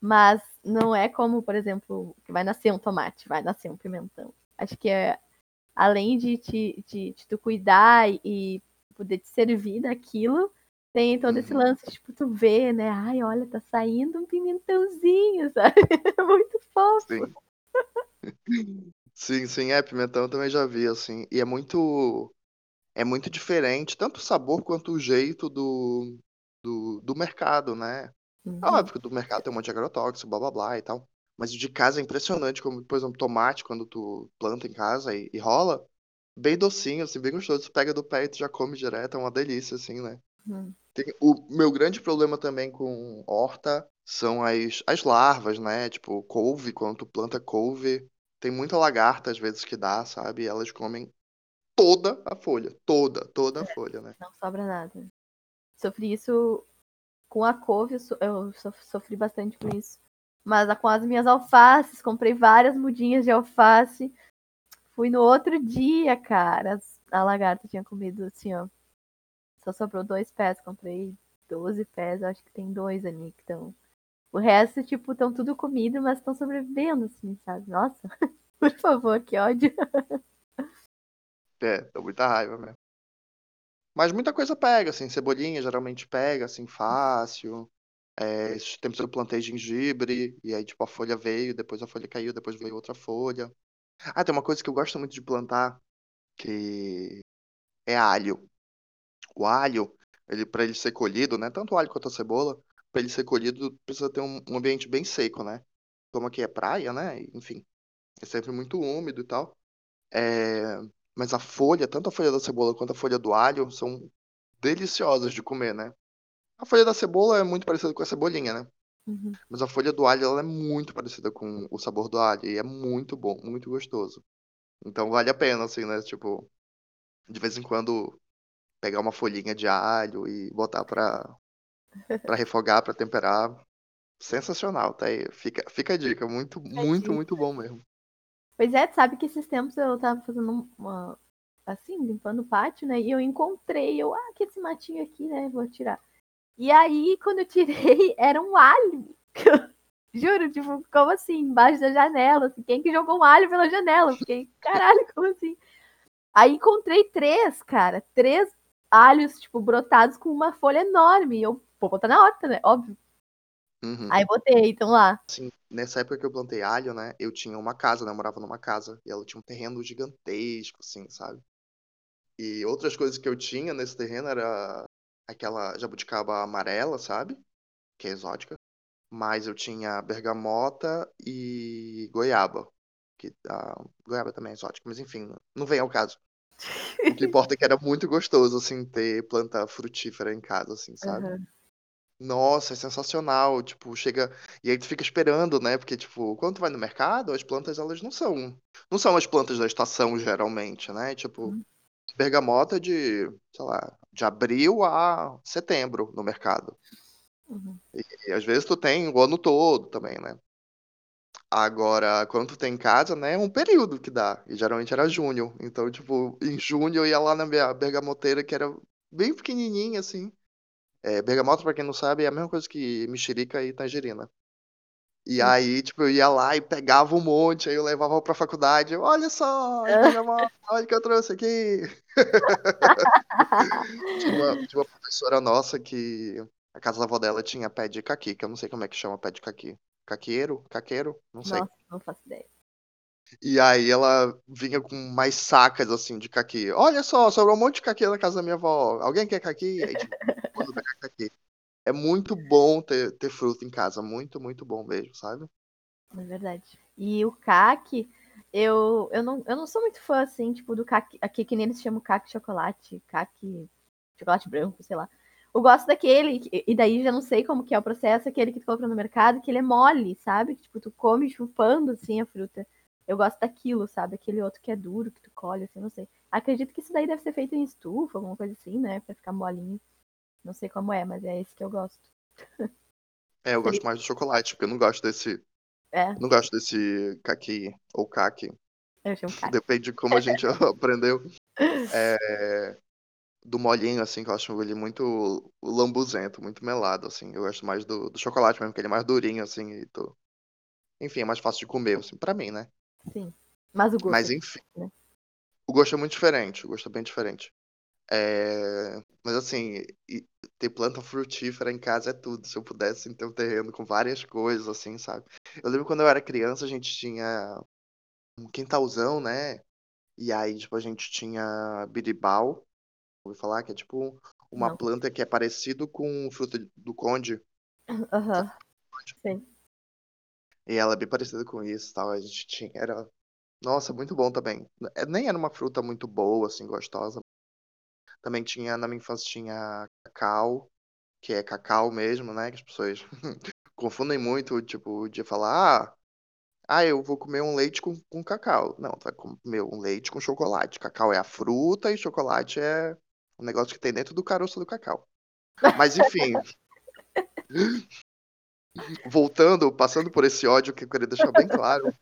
Speaker 2: Mas não é como, por exemplo, que vai nascer um tomate, vai nascer um pimentão. Acho que é além de te, de, de tu cuidar e poder te servir daquilo, tem todo esse uhum. lance, tipo, tu vê, né? Ai, olha, tá saindo um pimentãozinho, sabe? Muito fofo.
Speaker 1: Sim. sim, sim, é, pimentão eu também já vi, assim. E é muito. É muito diferente, tanto o sabor quanto o jeito do, do, do mercado, né? Uhum. Óbvio que do mercado tem um monte de agrotóxico, blá blá blá e tal. Mas o de casa é impressionante, como, por exemplo, tomate, quando tu planta em casa e, e rola, bem docinho, assim, bem gostoso. Tu pega do pé e tu já come direto, é uma delícia, assim, né? Uhum. Tem, o meu grande problema também com horta são as, as larvas, né? Tipo, couve, quando tu planta couve, tem muita lagarta às vezes que dá, sabe? E elas comem toda a folha, toda, toda a é, folha, né?
Speaker 2: Não sobra nada. Sofri isso com a couve, eu sofri bastante com isso. Mas com as minhas alfaces, comprei várias mudinhas de alface. Fui no outro dia, cara. A lagarta tinha comido assim, ó só sobrou dois pés, comprei 12 pés, acho que tem dois ali que estão. O resto, tipo, estão tudo comido, mas estão sobrevivendo, assim, sabe? Nossa, por favor, que ódio.
Speaker 1: É, tô muita raiva mesmo. Mas muita coisa pega, assim, cebolinha geralmente pega, assim, fácil. É, esses tempos eu plantei gengibre, e aí, tipo, a folha veio, depois a folha caiu, depois veio outra folha. Ah, tem uma coisa que eu gosto muito de plantar, que é alho o alho, ele para ele ser colhido, né? Tanto o alho quanto a cebola, para ele ser colhido precisa ter um, um, ambiente bem seco, né? Como aqui é praia, né? Enfim, é sempre muito úmido e tal. É... Mas a folha, tanto a folha da cebola quanto a folha do alho, são deliciosas de comer, né? A folha da cebola é muito parecida com a cebolinha, né? Uhum. Mas a folha do alho ela é muito parecida com o sabor do alho e é muito bom, muito gostoso. Então vale a pena, assim, né? Tipo, de vez em quando pegar uma folhinha de alho e botar pra, pra refogar, pra temperar. Sensacional, tá aí. Fica, fica a dica. Muito, muito, muito bom mesmo.
Speaker 2: Pois é, sabe que esses tempos eu tava fazendo uma. Assim, limpando o pátio, né? E eu encontrei, eu, ah, que esse matinho aqui, né? Vou tirar. E aí, quando eu tirei, era um alho. Juro, tipo, como assim? Embaixo da janela. Assim, quem que jogou um alho pela janela? Fiquei, caralho, como assim? Aí encontrei três, cara. Três alhos, tipo, brotados com uma folha enorme. Eu vou botar na horta, né? Óbvio.
Speaker 1: Uhum.
Speaker 2: Aí botei, então lá.
Speaker 1: Assim, nessa época que eu plantei alho, né? Eu tinha uma casa, né? Eu morava numa casa. E ela tinha um terreno gigantesco, assim, sabe? E outras coisas que eu tinha nesse terreno era aquela jabuticaba amarela, sabe? Que é exótica. Mas eu tinha bergamota e goiaba. Que a goiaba também é exótica, mas enfim, não vem ao caso. O que importa é que era muito gostoso, assim, ter planta frutífera em casa, assim, sabe?
Speaker 2: Aham.
Speaker 1: Nossa, é sensacional. Tipo, chega. E aí tu fica esperando, né? Porque, tipo, quando tu vai no mercado, as plantas, elas não são. Não são as plantas da estação, geralmente, né? Tipo,
Speaker 2: Uhum.
Speaker 1: bergamota de, sei lá, de abril a setembro no mercado.
Speaker 2: Uhum.
Speaker 1: E às vezes tu tem o ano todo também, né? Agora, quando tu tem em casa, né, é um período que dá. E geralmente era junho. Então, tipo, em junho eu ia lá na minha bergamoteira, que era bem pequenininha, assim. É, bergamota, pra quem não sabe, é a mesma coisa que mexerica e tangerina. E
Speaker 2: Sim.
Speaker 1: aí, tipo, eu ia lá e pegava um monte, aí eu levava pra faculdade. eu, Olha só, as bergamotas, olha o que eu trouxe aqui. Tinha uma, tinha uma professora nossa que a casa da avó dela tinha pé de caqui, que eu não sei como é que chama pé de caqui. Caqueiro? Caqueiro? Não sei.
Speaker 2: Nossa, não faço ideia.
Speaker 1: E aí ela vinha com mais sacas, assim, de caqui. Olha só, sobrou um monte de caqui na casa da minha avó. Alguém quer caqui? Aí, tipo, caqui. É muito bom ter, ter fruta em casa. Muito, muito bom mesmo, sabe?
Speaker 2: É verdade. E o caque, eu, eu, não, eu não sou muito fã, assim, tipo, do caque. Aqui que nem eles chamam caque chocolate, caque chocolate branco, sei lá. Eu gosto daquele, e daí já não sei como que é o processo, aquele que tu compra no mercado, que ele é mole, sabe? Que, tipo, tu come chupando, assim, a fruta. Eu gosto daquilo, sabe? Aquele outro que é duro, que tu colhe, assim, não sei. Acredito que isso daí deve ser feito em estufa, alguma coisa assim, né? Pra ficar molinho. Não sei como é, mas é esse que eu gosto.
Speaker 1: É, eu gosto mais do chocolate, porque eu não gosto desse.
Speaker 2: É,
Speaker 1: Não gosto desse caqui ou caque.
Speaker 2: eu chamo caque.
Speaker 1: Depende de como a gente aprendeu. É, do molinho, assim, que eu acho ele muito lambuzento, muito melado, assim. Eu gosto mais do, do chocolate mesmo, que ele é mais durinho, assim, e tô... Enfim, é mais fácil de comer, assim, pra mim, né?
Speaker 2: Sim. Mas o gosto.
Speaker 1: Mas
Speaker 2: é
Speaker 1: enfim.
Speaker 2: né?
Speaker 1: O gosto é muito diferente, o gosto é bem diferente. É, Mas assim, ter planta frutífera em casa é tudo. Se eu pudesse ter um terreno com várias coisas, assim, sabe? Eu lembro quando eu era criança, a gente tinha um quintalzão, né? E aí, tipo, a gente tinha biribau. Ouvi falar que é tipo uma
Speaker 2: Não.
Speaker 1: planta que é parecido com fruta do conde.
Speaker 2: Aham. Sim.
Speaker 1: E ela é bem parecida com isso, tal. A gente tinha, era, nossa, muito bom também. É, Nem era uma fruta muito boa, assim, gostosa. Também tinha, na minha infância, tinha cacau, que é cacau mesmo, né? Que as pessoas confundem muito, tipo, de falar, ah, ah, eu vou comer um leite com, com cacau. Não, tu vai comer um leite com chocolate. Cacau é a fruta e chocolate é o negócio que tem dentro do caroço do cacau. Mas enfim. Voltando, passando por esse ódio que eu queria deixar bem claro.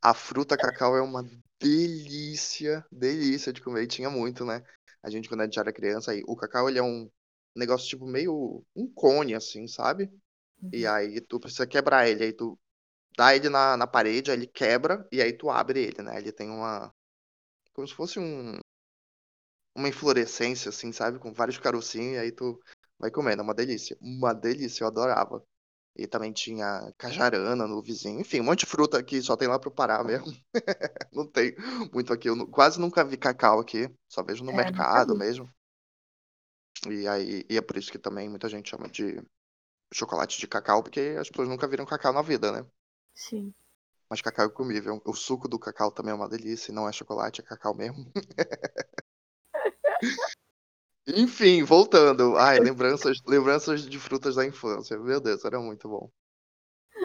Speaker 1: A fruta cacau é uma delícia, delícia de comer. E tinha muito, né? A gente, quando a gente era criança, aí, o cacau ele é um negócio tipo meio um cone, assim, sabe? E
Speaker 2: Uhum.
Speaker 1: aí tu precisa quebrar ele. Aí tu dá ele na, na parede, aí ele quebra e aí tu abre ele, né? Ele tem uma. Como se fosse um. Uma inflorescência, assim, sabe? Com vários carocinhos, e aí tu vai comendo. É uma delícia. Uma delícia, eu adorava. E também tinha cajarana no vizinho. Enfim, um monte de fruta que só tem lá pro Pará mesmo. Não tem muito aqui. Eu quase nunca vi cacau aqui. Só vejo no
Speaker 2: É,
Speaker 1: mercado mesmo. E aí, e é por isso que também muita gente chama de chocolate de cacau, porque as pessoas nunca viram cacau na vida, né?
Speaker 2: Sim.
Speaker 1: Mas cacau é comível. O suco do cacau também é uma delícia. e Não é chocolate, é cacau mesmo. Enfim, voltando. Ai, lembranças, lembranças de frutas da infância. Meu Deus, era muito bom.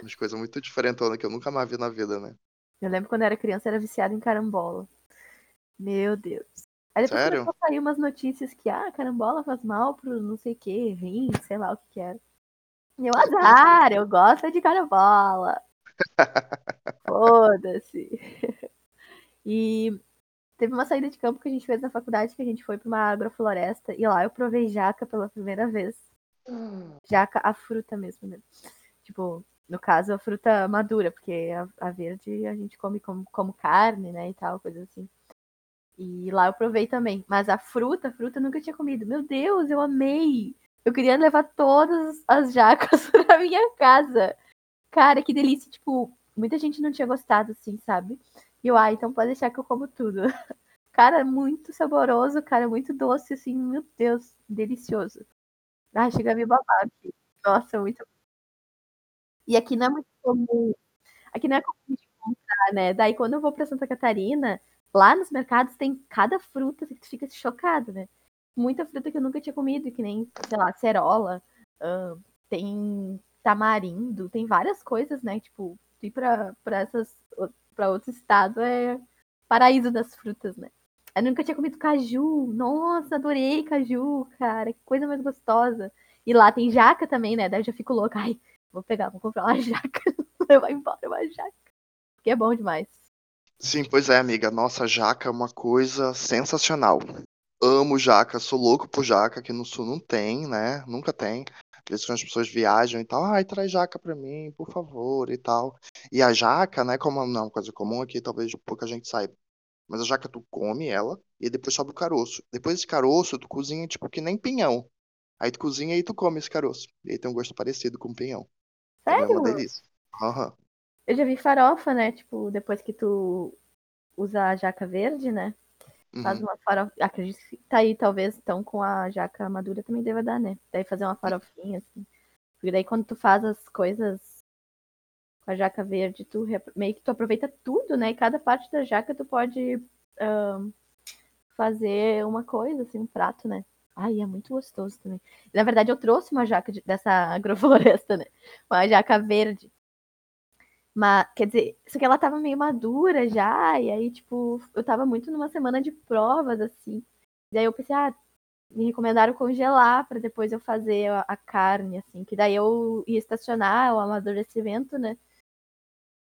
Speaker 1: Umas coisas muito diferentonas que eu nunca mais vi na vida, né?
Speaker 2: Eu lembro quando eu era criança, era viciada em carambola. Meu Deus. Aí depois
Speaker 1: Sério?
Speaker 2: começou a sair umas notícias que, ah, carambola faz mal pro não sei o que, rim, sei lá o que que era. E eu, azar, eu gosto de carambola. Foda-se. E teve uma saída de campo que a gente fez na faculdade, que a gente foi pra uma agrofloresta, e lá eu provei jaca pela primeira vez. Jaca, a fruta mesmo, né? Tipo, no caso, a fruta madura, porque a, a verde a gente come como, como carne, né, e tal, coisa assim. E lá eu provei também. Mas a fruta, a fruta eu nunca tinha comido. Meu Deus, eu amei! Eu queria levar todas as jacas pra minha casa. Cara, que delícia. Tipo, muita gente não tinha gostado, assim, sabe? E eu, ah, então pode deixar que eu como tudo. Cara, muito saboroso, cara, muito doce, assim, meu Deus, delicioso. Ah, chega a me babar aqui. Nossa, muito. E aqui não é muito comum. Aqui não é comum de encontrar, né? Daí quando eu vou pra Santa Catarina, lá nos mercados tem cada fruta que tu fica chocado, né? Muita fruta que eu nunca tinha comido, que nem, sei lá, cerola, uh, tem tamarindo, tem várias coisas, né? Tipo, ir pra, pra essas para outro estado é paraíso das frutas, né? Eu nunca tinha comido caju. Nossa, adorei caju, cara. Que coisa mais gostosa. E lá tem jaca também, né? Daí eu já fico louca. Ai, vou pegar, vou comprar uma jaca. levar embora uma jaca. Porque é bom demais.
Speaker 1: Sim, pois é, amiga. Nossa, jaca é uma coisa sensacional. Amo jaca, sou louco por jaca, aqui no sul não tem, né? Nunca tem. Vezes quando as pessoas viajam e tal, ai, traz jaca pra mim, por favor, e tal. E a jaca, né, como não é uma coisa comum aqui, talvez pouca gente saiba. Mas a jaca tu come ela e depois sobe o caroço. Depois desse caroço, tu cozinha tipo que nem pinhão. Aí tu cozinha e tu come esse caroço. E aí tem um gosto parecido com pinhão.
Speaker 2: Sério?
Speaker 1: É uma delícia. Uhum.
Speaker 2: Eu já vi farofa, né? Tipo, depois que tu usa a jaca verde, né? Faz
Speaker 1: Uhum.
Speaker 2: uma farofa. Acredito que tá aí, talvez, então, com a jaca madura também deva dar, né? Daí fazer uma farofinha, assim. Porque daí quando tu faz as coisas com a jaca verde, tu meio que tu aproveita tudo, né? E cada parte da jaca tu pode ahn, fazer uma coisa, assim, um prato, né? Ai, é muito gostoso também. Na verdade, eu trouxe uma jaca de- dessa agrofloresta, né? Uma jaca verde. Mas, quer dizer, só que ela tava meio madura já, e aí, tipo, eu tava muito numa semana de provas, assim. Daí eu pensei, ah, me recomendaram congelar pra depois eu fazer a, a carne, assim, que daí eu ia estacionar o amadurecimento, né?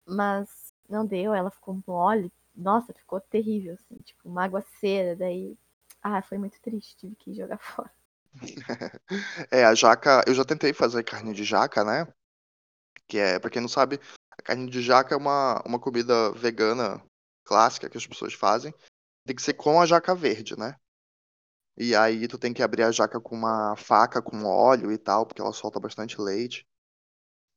Speaker 2: Mas não deu, ela ficou mole. Nossa, ficou terrível, assim, tipo, uma aguaceira, daí. Ah, foi muito triste, tive que jogar fora.
Speaker 1: É, a jaca, eu já tentei fazer carne de jaca, né? Que é, pra quem não sabe, a carne de jaca é uma, uma comida vegana clássica que as pessoas fazem. Tem que ser com a jaca verde, né? E aí tu tem que abrir a jaca com uma faca com óleo e tal, porque ela solta bastante leite.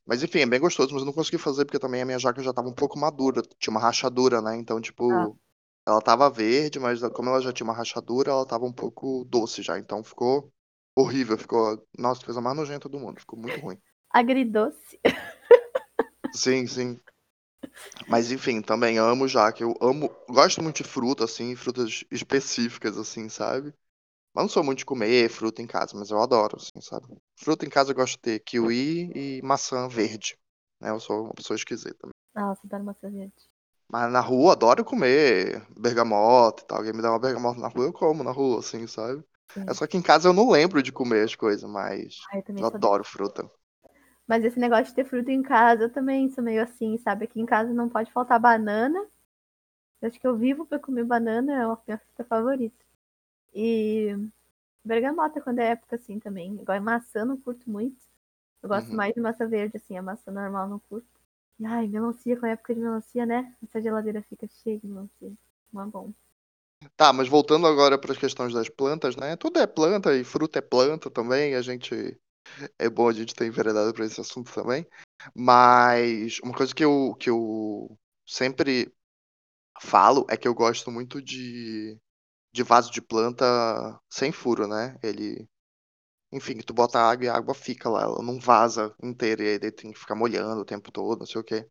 Speaker 1: Mas enfim, é bem gostoso, mas eu não consegui fazer porque também a minha jaca já tava um pouco madura, tinha uma rachadura, né? Então, tipo, ela tava verde, mas como ela já tinha uma rachadura, ela tava um pouco doce já. Então ficou horrível, ficou, nossa, coisa mais nojenta do mundo, ficou muito ruim.
Speaker 2: Agridoce.
Speaker 1: Sim, sim. Mas enfim, também amo jaca. Eu amo, gosto muito de fruta, assim, frutas específicas, assim, sabe? Mas não sou muito de comer fruta em casa, mas eu adoro, assim, sabe? Fruta em casa eu gosto de ter kiwi e maçã verde. Né? Eu sou uma pessoa esquisita.
Speaker 2: Nossa, adoro maçã verde.
Speaker 1: Mas na rua adoro comer bergamota e tal. Alguém me dá uma bergamota na rua, eu como na rua, assim, sabe?
Speaker 2: Sim.
Speaker 1: É só que em casa eu não lembro de comer as coisas, mas
Speaker 2: Ai, eu
Speaker 1: eu adoro fruta.
Speaker 2: Mas esse negócio de ter fruta em casa, eu também sou meio assim, sabe? Aqui em casa não pode faltar banana. Eu acho que eu vivo pra comer banana, é a minha fruta favorita. E bergamota quando é época assim também. Agora maçã não curto muito. Eu gosto
Speaker 1: Uhum.
Speaker 2: mais de maçã verde, assim, a maçã normal não curto. E, ai, melancia, com a época de melancia, né? Essa geladeira fica cheia de melancia. Uma bom.
Speaker 1: Tá, mas voltando agora para as questões das plantas, né? Tudo é planta e fruta é planta também. A gente é bom a gente ter enveredado para esse assunto também. Mas uma coisa que eu, que eu sempre falo é que eu gosto muito de, de vaso de planta sem furo, né? Ele, enfim, tu bota água e a água fica lá, ela não vaza inteira e aí tem que ficar molhando o tempo todo, não sei o quê.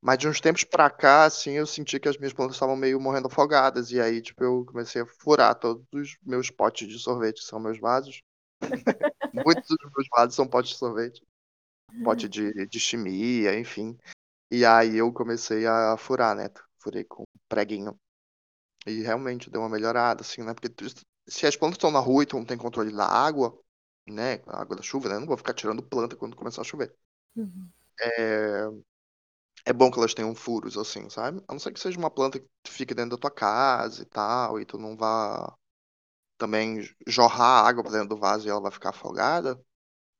Speaker 1: Mas de uns tempos pra cá, assim, eu senti que as minhas plantas estavam meio morrendo afogadas. E aí, tipo, eu comecei a furar todos os meus potes de sorvete, que são meus vasos. Muitos dos meus vasos são potes de sorvete. Pote de, de chimia, enfim. E aí eu comecei a furar, né? Furei com preguinho. E realmente deu uma melhorada, assim, né? Porque tu- se as plantas estão na rua e tu não tem controle da água, né? A água da chuva, né? Eu não vou ficar tirando planta quando começar a chover.
Speaker 2: Uhum.
Speaker 1: É, é bom que elas tenham furos, assim, sabe? A não ser que seja uma planta que fique dentro da tua casa e tal, e tu não vá também jorrar água pra dentro do vaso e ela vai ficar afogada.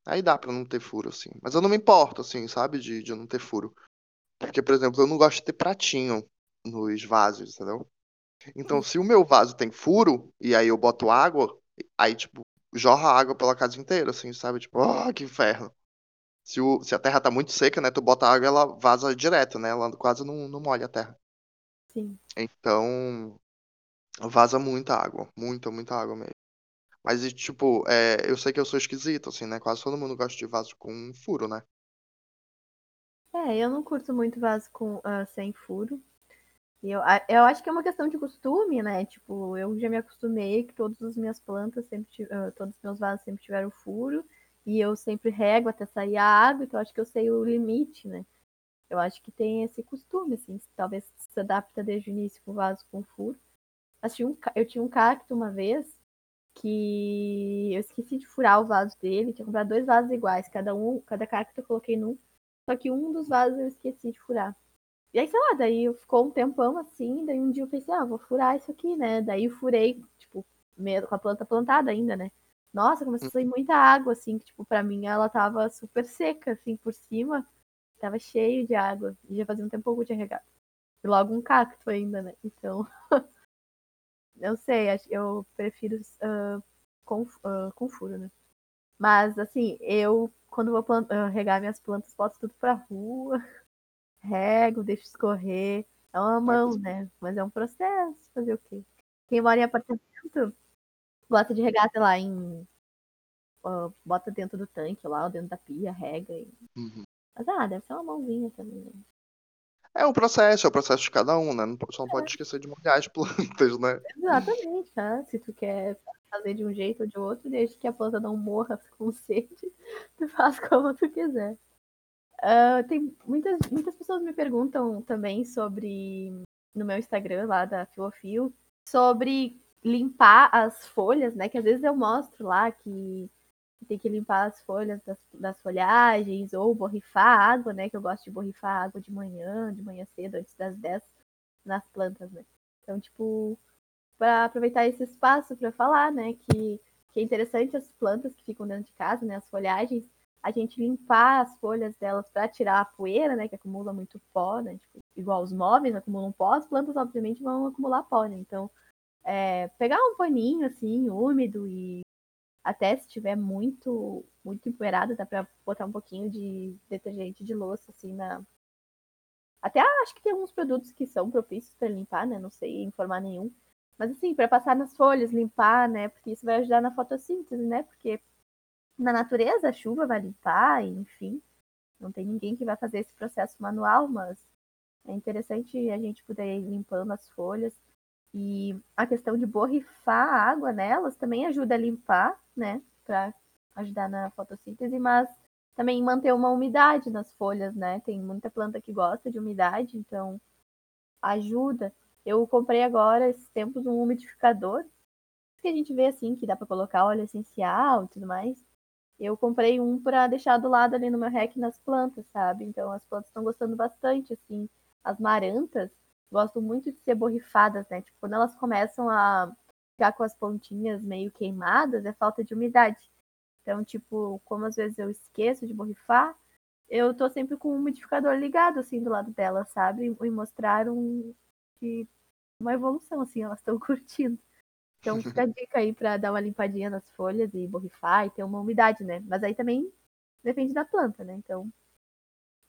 Speaker 1: Aí dá pra não ter furo, assim. Mas eu não me importo, assim, sabe? De, de não ter furo. Porque, por exemplo, eu não gosto de ter pratinho nos vasos, entendeu? Então, se o meu vaso tem furo e aí eu boto água, aí, tipo, jorra água pela casa inteira, assim, sabe? Tipo, oh, que inferno. Se, o, se a terra tá muito seca, né? Tu bota água ela vaza direto, né? Ela quase não, não molha a terra.
Speaker 2: Sim.
Speaker 1: Então, vaza muita água. Muita, muita água mesmo. Mas, tipo, é, eu sei que eu sou esquisito, assim, né? Quase todo mundo gosta de vaso com furo, né?
Speaker 2: É, eu não curto muito vaso com, uh, sem furo. Eu, eu acho que é uma questão de costume, né? Tipo, eu já me acostumei que todas as minhas plantas sempre, uh, todos os meus vasos sempre tiveram furo. E eu sempre rego até sair a água, então acho que eu sei o limite, né? Eu acho que tem esse costume, assim, talvez se adapta desde o início com vaso com furo. Tinha um, eu tinha um cacto uma vez que eu esqueci de furar o vaso dele, tinha comprado dois vasos iguais, cada um, cada cacto eu coloquei num, só que um dos vasos eu esqueci de furar. E aí, sei lá, daí ficou um tempão assim, daí um dia eu pensei, ah, vou furar isso aqui, né? Daí eu furei, tipo, meio com a planta plantada ainda, né? Nossa, começou a sair muita água, assim, que, tipo, pra mim ela tava super seca, assim, por cima. Tava cheio de água. E já fazia um tempo que eu tinha regado. E logo um cacto ainda, né? Então. não sei, eu prefiro uh, com, uh, com furo, né? Mas, assim, eu, quando vou uh, regar minhas plantas, boto tudo pra rua, rego, deixo escorrer. É uma mão, né? Mas é um processo, fazer o quê? Quem mora em apartamento gosta de regar, sei lá, em. bota dentro do tanque lá, ou dentro da pia, rega. E...
Speaker 1: Uhum.
Speaker 2: Mas, ah, deve ser uma mãozinha também, né?
Speaker 1: É um processo, é o processo de cada um, né? Não, só não pode esquecer de molhar as plantas, né?
Speaker 2: Exatamente, tá? Se tu quer fazer de um jeito ou de outro, desde que a planta não morra com sede, tu faz como tu quiser. Uh, tem muitas, muitas pessoas me perguntam também sobre no meu Instagram lá da Filofil sobre limpar as folhas, né? Que às vezes eu mostro lá que tem que limpar as folhas das, das, folhagens ou borrifar água, né? Que eu gosto de borrifar água de manhã, de manhã cedo, antes das 10 nas plantas, né? Então, tipo, para aproveitar esse espaço para falar, né? Que, que é interessante as plantas que ficam dentro de casa, né? As folhagens, a gente limpar as folhas delas para tirar a poeira, né? Que acumula muito pó, né? Tipo, igual os móveis acumulam pó, as plantas, obviamente, vão acumular pó, né? Então, é, pegar um paninho assim, úmido e até se tiver muito, muito empoeirado, dá para botar um pouquinho de detergente de louça, assim, na. Até acho que tem alguns produtos que são propícios para limpar, né? Não sei informar nenhum. Mas assim, para passar nas folhas, limpar, né? Porque isso vai ajudar na fotossíntese, né? Porque na natureza a chuva vai limpar, enfim. Não tem ninguém que vai fazer esse processo manual, mas é interessante a gente poder ir limpando as folhas. E a questão de borrifar a água nelas também ajuda a limpar, né? Para ajudar na fotossíntese, mas também manter uma umidade nas folhas, né? Tem muita planta que gosta de umidade, então ajuda. Eu comprei agora, esses tempos, um umidificador. Que a gente vê assim, que dá para colocar óleo essencial e tudo mais. Eu comprei um para deixar do lado ali no meu rec nas plantas, sabe? Então as plantas estão gostando bastante, assim. As marantas gostam muito de ser borrifadas, né? Tipo, quando elas começam a ficar com as pontinhas meio queimadas, é falta de umidade. Então, tipo, como às vezes eu esqueço de borrifar, eu tô sempre com o umidificador ligado, assim, do lado dela, sabe? E mostraram que uma evolução, assim, elas estão curtindo. Então, fica a dica aí para dar uma limpadinha nas folhas e borrifar e ter uma umidade, né? Mas aí também depende da planta, né? Então,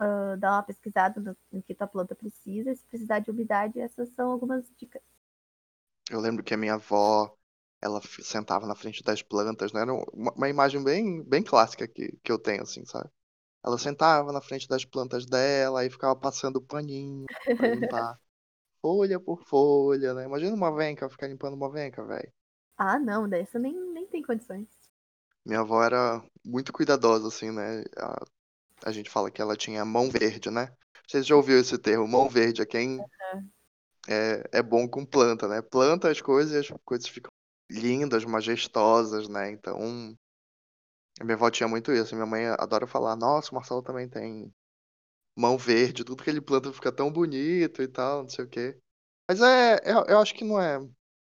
Speaker 2: uh, dar uma pesquisada no, no, que tua planta precisa. Se precisar de umidade, essas são algumas dicas.
Speaker 1: Eu lembro que a minha avó, ela sentava na frente das plantas, né? Era uma, uma imagem bem, bem clássica que, que eu tenho, assim, sabe? Ela sentava na frente das plantas dela e ficava passando paninho pra limpar folha por folha, né? Imagina uma venca ficar limpando uma venca, velho.
Speaker 2: Ah, não, dessa nem, nem tem condições.
Speaker 1: Minha avó era muito cuidadosa, assim, né? A, gente fala que ela tinha mão verde, né? Vocês já ouviram esse termo, mão verde, é quem uhum. é, é bom com planta, né? Planta as coisas e as coisas ficam lindas, majestosas, né? Então, minha avó tinha muito isso. Minha mãe adora falar, nossa, o Marcelo também tem mão verde, tudo que ele planta fica tão bonito e tal, não sei o quê. Mas é, eu, eu acho que não é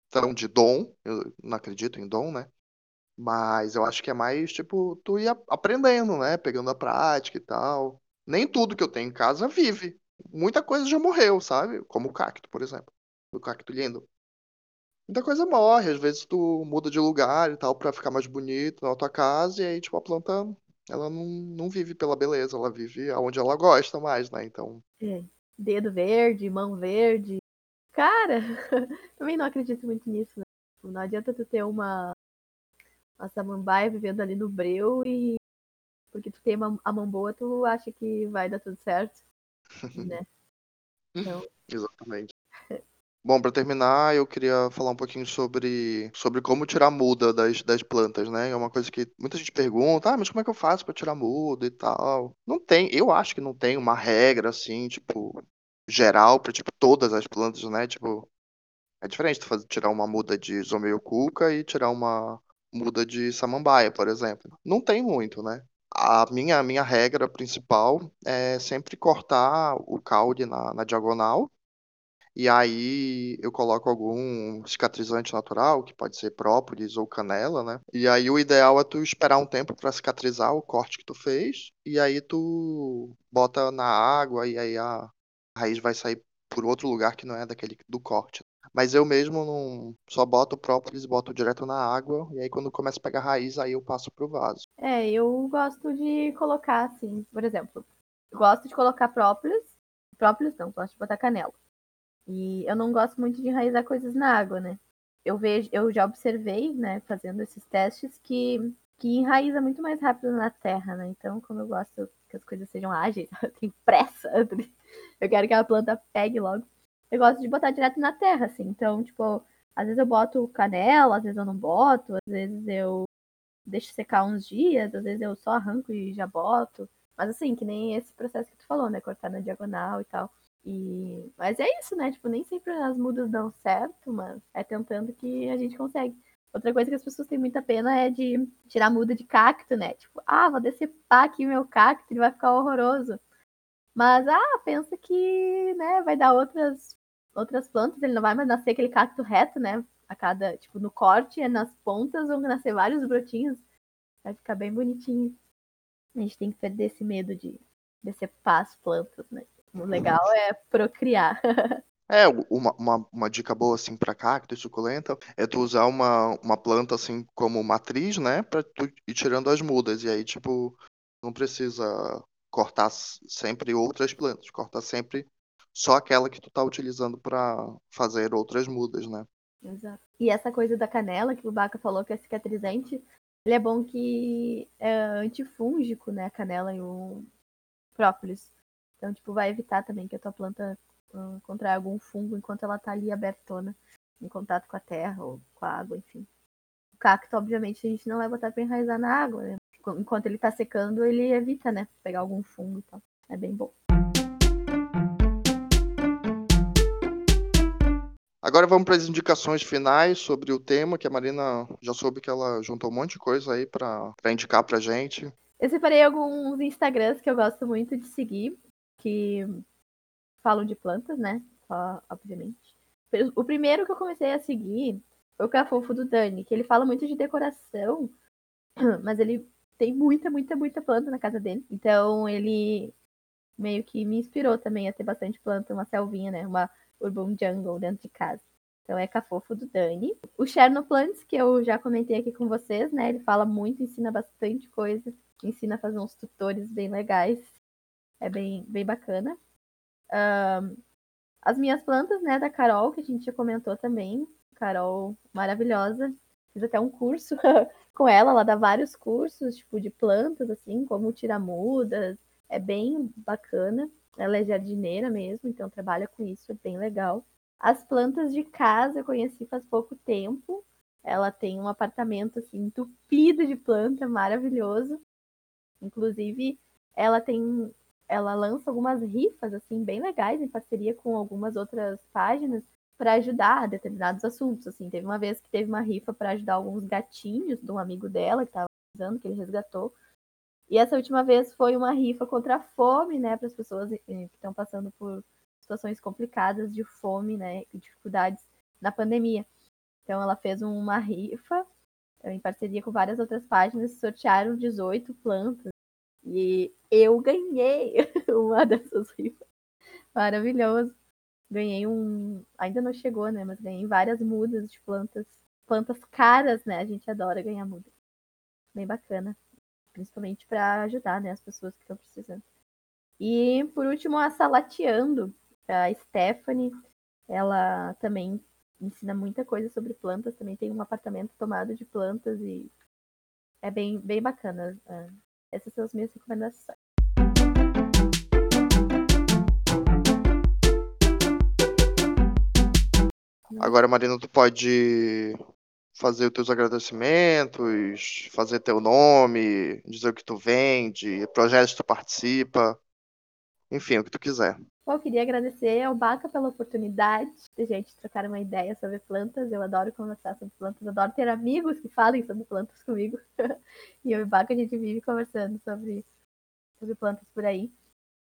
Speaker 1: tão de dom, eu não acredito em dom, né? Mas eu acho que é mais, tipo, tu ir aprendendo, né? Pegando a prática e tal. Nem tudo que eu tenho em casa vive. Muita coisa já morreu, sabe? Como o cacto, por exemplo. O cacto lindo. muita coisa morre. Às vezes tu muda de lugar e tal pra ficar mais bonito na tua casa, e aí, tipo, a planta, ela não, não vive pela beleza, ela vive aonde ela gosta mais, né? Então.
Speaker 2: É. Dedo verde, mão verde. Cara, também não acredito muito nisso, né? Não adianta tu ter uma, uma samambaia vivendo ali no breu e porque tu tem a mão boa, tu acha que vai dar tudo certo, né?
Speaker 1: Então... Exatamente. Bom, para terminar, eu queria falar um pouquinho sobre, sobre como tirar muda das, das plantas, né? É uma coisa que muita gente pergunta, ah, mas como é que eu faço para tirar muda e tal? Não tem, eu acho que não tem uma regra assim, tipo, geral para tipo todas as plantas, né? Tipo, é diferente tu fazer, tirar uma muda de Zomeioculca e tirar uma muda de Samambaia, por exemplo. Não tem muito, né? A minha, minha regra principal é sempre cortar o caule na, na diagonal e aí eu coloco algum cicatrizante natural, que pode ser própolis ou canela, né? E aí o ideal é tu esperar um tempo para cicatrizar o corte que tu fez, e aí tu bota na água e aí a raiz vai sair por outro lugar que não é daquele do corte. Mas eu mesmo não só boto o própolis, boto direto na água, e aí quando começa a pegar raiz, aí eu passo pro vaso.
Speaker 2: É, eu gosto de colocar assim, por exemplo, gosto de colocar própolis, própolis não, gosto de botar canela. E eu não gosto muito de enraizar coisas na água, né? Eu vejo, eu já observei, né, fazendo esses testes, que, que enraiza muito mais rápido na terra, né? Então, como eu gosto que as coisas sejam ágeis, eu tenho pressa, eu quero que a planta pegue logo. Eu gosto de botar direto na terra, assim. Então, tipo, às vezes eu boto canela, às vezes eu não boto, às vezes eu deixo secar uns dias, às vezes eu só arranco e já boto. Mas assim, que nem esse processo que tu falou, né? Cortar na diagonal e tal. E... Mas é isso, né? Tipo, nem sempre as mudas dão certo, mas é tentando que a gente consegue. Outra coisa que as pessoas têm muita pena é de tirar muda de cacto, né? Tipo, ah, vou decepar aqui meu cacto, ele vai ficar horroroso. Mas, ah, pensa que, né, vai dar outras, outras plantas, ele não vai mais nascer aquele cacto reto, né? A cada, tipo, no corte, nas pontas vão nascer vários brotinhos. Vai ficar bem bonitinho. A gente tem que perder esse medo de decepar as plantas, né? O legal é procriar.
Speaker 1: É, uma, uma, uma, dica boa, assim, para cacto e suculenta é tu usar uma, uma planta, assim, como matriz, né, pra tu ir tirando as mudas. E aí, tipo, não precisa cortar sempre outras plantas, cortar sempre só aquela que tu tá utilizando para fazer outras mudas, né?
Speaker 2: Exato. E essa coisa da canela que o Baca falou que é cicatrizante, ele é bom que é antifúngico, né, a canela e o própolis. Então, tipo, vai evitar também que a tua planta uh, contraia algum fungo enquanto ela tá ali abertona, em contato com a terra ou com a água, enfim. O cacto, obviamente, a gente não vai botar pra enraizar na água, né? Enquanto ele tá secando, ele evita, né? Pegar algum fungo e tal. É bem bom.
Speaker 1: Agora vamos para as indicações finais sobre o tema, que a Marina já soube que ela juntou um monte de coisa aí para indicar pra gente.
Speaker 2: Eu separei alguns Instagrams que eu gosto muito de seguir que falam de plantas, né? obviamente. O primeiro que eu comecei a seguir foi o Cafofo do Dani, que ele fala muito de decoração, mas ele tem muita, muita, muita planta na casa dele. Então ele meio que me inspirou também a ter bastante planta, uma selvinha, né? Uma urban jungle dentro de casa. Então é Cafofo do Dani. O Chernoplants, que eu já comentei aqui com vocês, né? Ele fala muito, ensina bastante coisa, ensina a fazer uns tutores bem legais. É bem, bem bacana. Uh, as minhas plantas, né, da Carol, que a gente já comentou também. Carol maravilhosa. Fiz até um curso com ela, ela dá vários cursos, tipo, de plantas, assim, como tirar mudas. É bem bacana. Ela é jardineira mesmo, então trabalha com isso, é bem legal. As plantas de casa eu conheci faz pouco tempo. Ela tem um apartamento assim entupido de planta, maravilhoso. Inclusive, ela tem ela lança algumas rifas assim bem legais em parceria com algumas outras páginas para ajudar a determinados assuntos. Assim, teve uma vez que teve uma rifa para ajudar alguns gatinhos de um amigo dela que estava usando, que ele resgatou. E essa última vez foi uma rifa contra a fome, né, para as pessoas eh, que estão passando por situações complicadas de fome, né, e dificuldades na pandemia. Então ela fez uma rifa em parceria com várias outras páginas, sortearam 18 plantas e eu ganhei uma dessas rifas. Maravilhoso. ganhei um. Ainda não chegou, né? Mas ganhei várias mudas de plantas. Plantas caras, né? A gente adora ganhar mudas. Bem bacana. Principalmente para ajudar, né? As pessoas que estão precisando. E por último, a Salateando. A Stephanie. Ela também ensina muita coisa sobre plantas. Também tem um apartamento tomado de plantas e é bem, bem bacana. É, essas são as minhas recomendações.
Speaker 1: Agora, Marina, tu pode fazer os teus agradecimentos, fazer teu nome, dizer o que tu vende, projetos que tu participa, enfim, o que tu quiser.
Speaker 2: Bom, eu queria agradecer ao Baca pela oportunidade de gente trocar uma ideia sobre plantas. Eu adoro conversar sobre plantas, adoro ter amigos que falem sobre plantas comigo. e eu e o Baca a gente vive conversando sobre, sobre plantas por aí.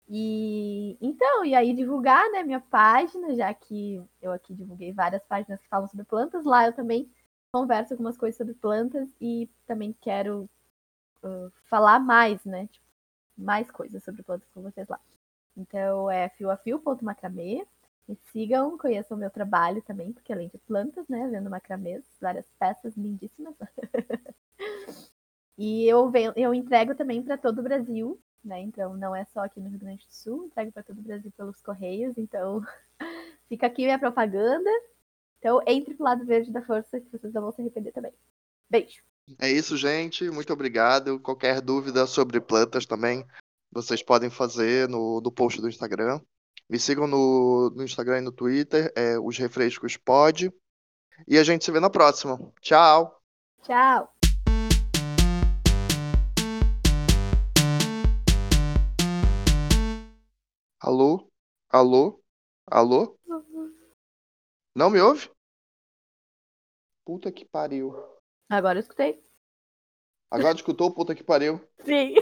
Speaker 2: E então, e aí divulgar, né, minha página, já que eu aqui divulguei várias páginas que falam sobre plantas, lá eu também converso algumas coisas sobre plantas e também quero uh, falar mais, né, tipo, mais coisas sobre plantas com vocês lá. Então é fioafio.macramê. Me sigam, conheçam o meu trabalho também, porque além de plantas, né, vendo macramês, várias peças lindíssimas. e eu, venho, eu entrego também para todo o Brasil, né? Então não é só aqui no Rio Grande do Sul, entrego para todo o Brasil pelos correios. Então fica aqui minha propaganda. Então entre pro lado verde da força que vocês não vão se arrepender também. Beijo.
Speaker 1: É isso, gente. Muito obrigado. Qualquer dúvida sobre plantas também, vocês podem fazer no, no post do Instagram. Me sigam no, no Instagram e no Twitter, é, os refrescos pode. E a gente se vê na próxima. Tchau.
Speaker 2: Tchau.
Speaker 1: Alô? Alô? Alô? Não me ouve? Puta que pariu.
Speaker 2: Agora eu escutei.
Speaker 1: Agora escutou, puta que pariu?
Speaker 2: Sim.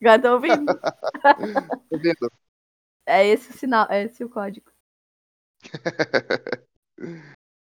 Speaker 2: Agora tô ouvindo.
Speaker 1: ouvindo.
Speaker 2: É esse o sinal, é esse o código.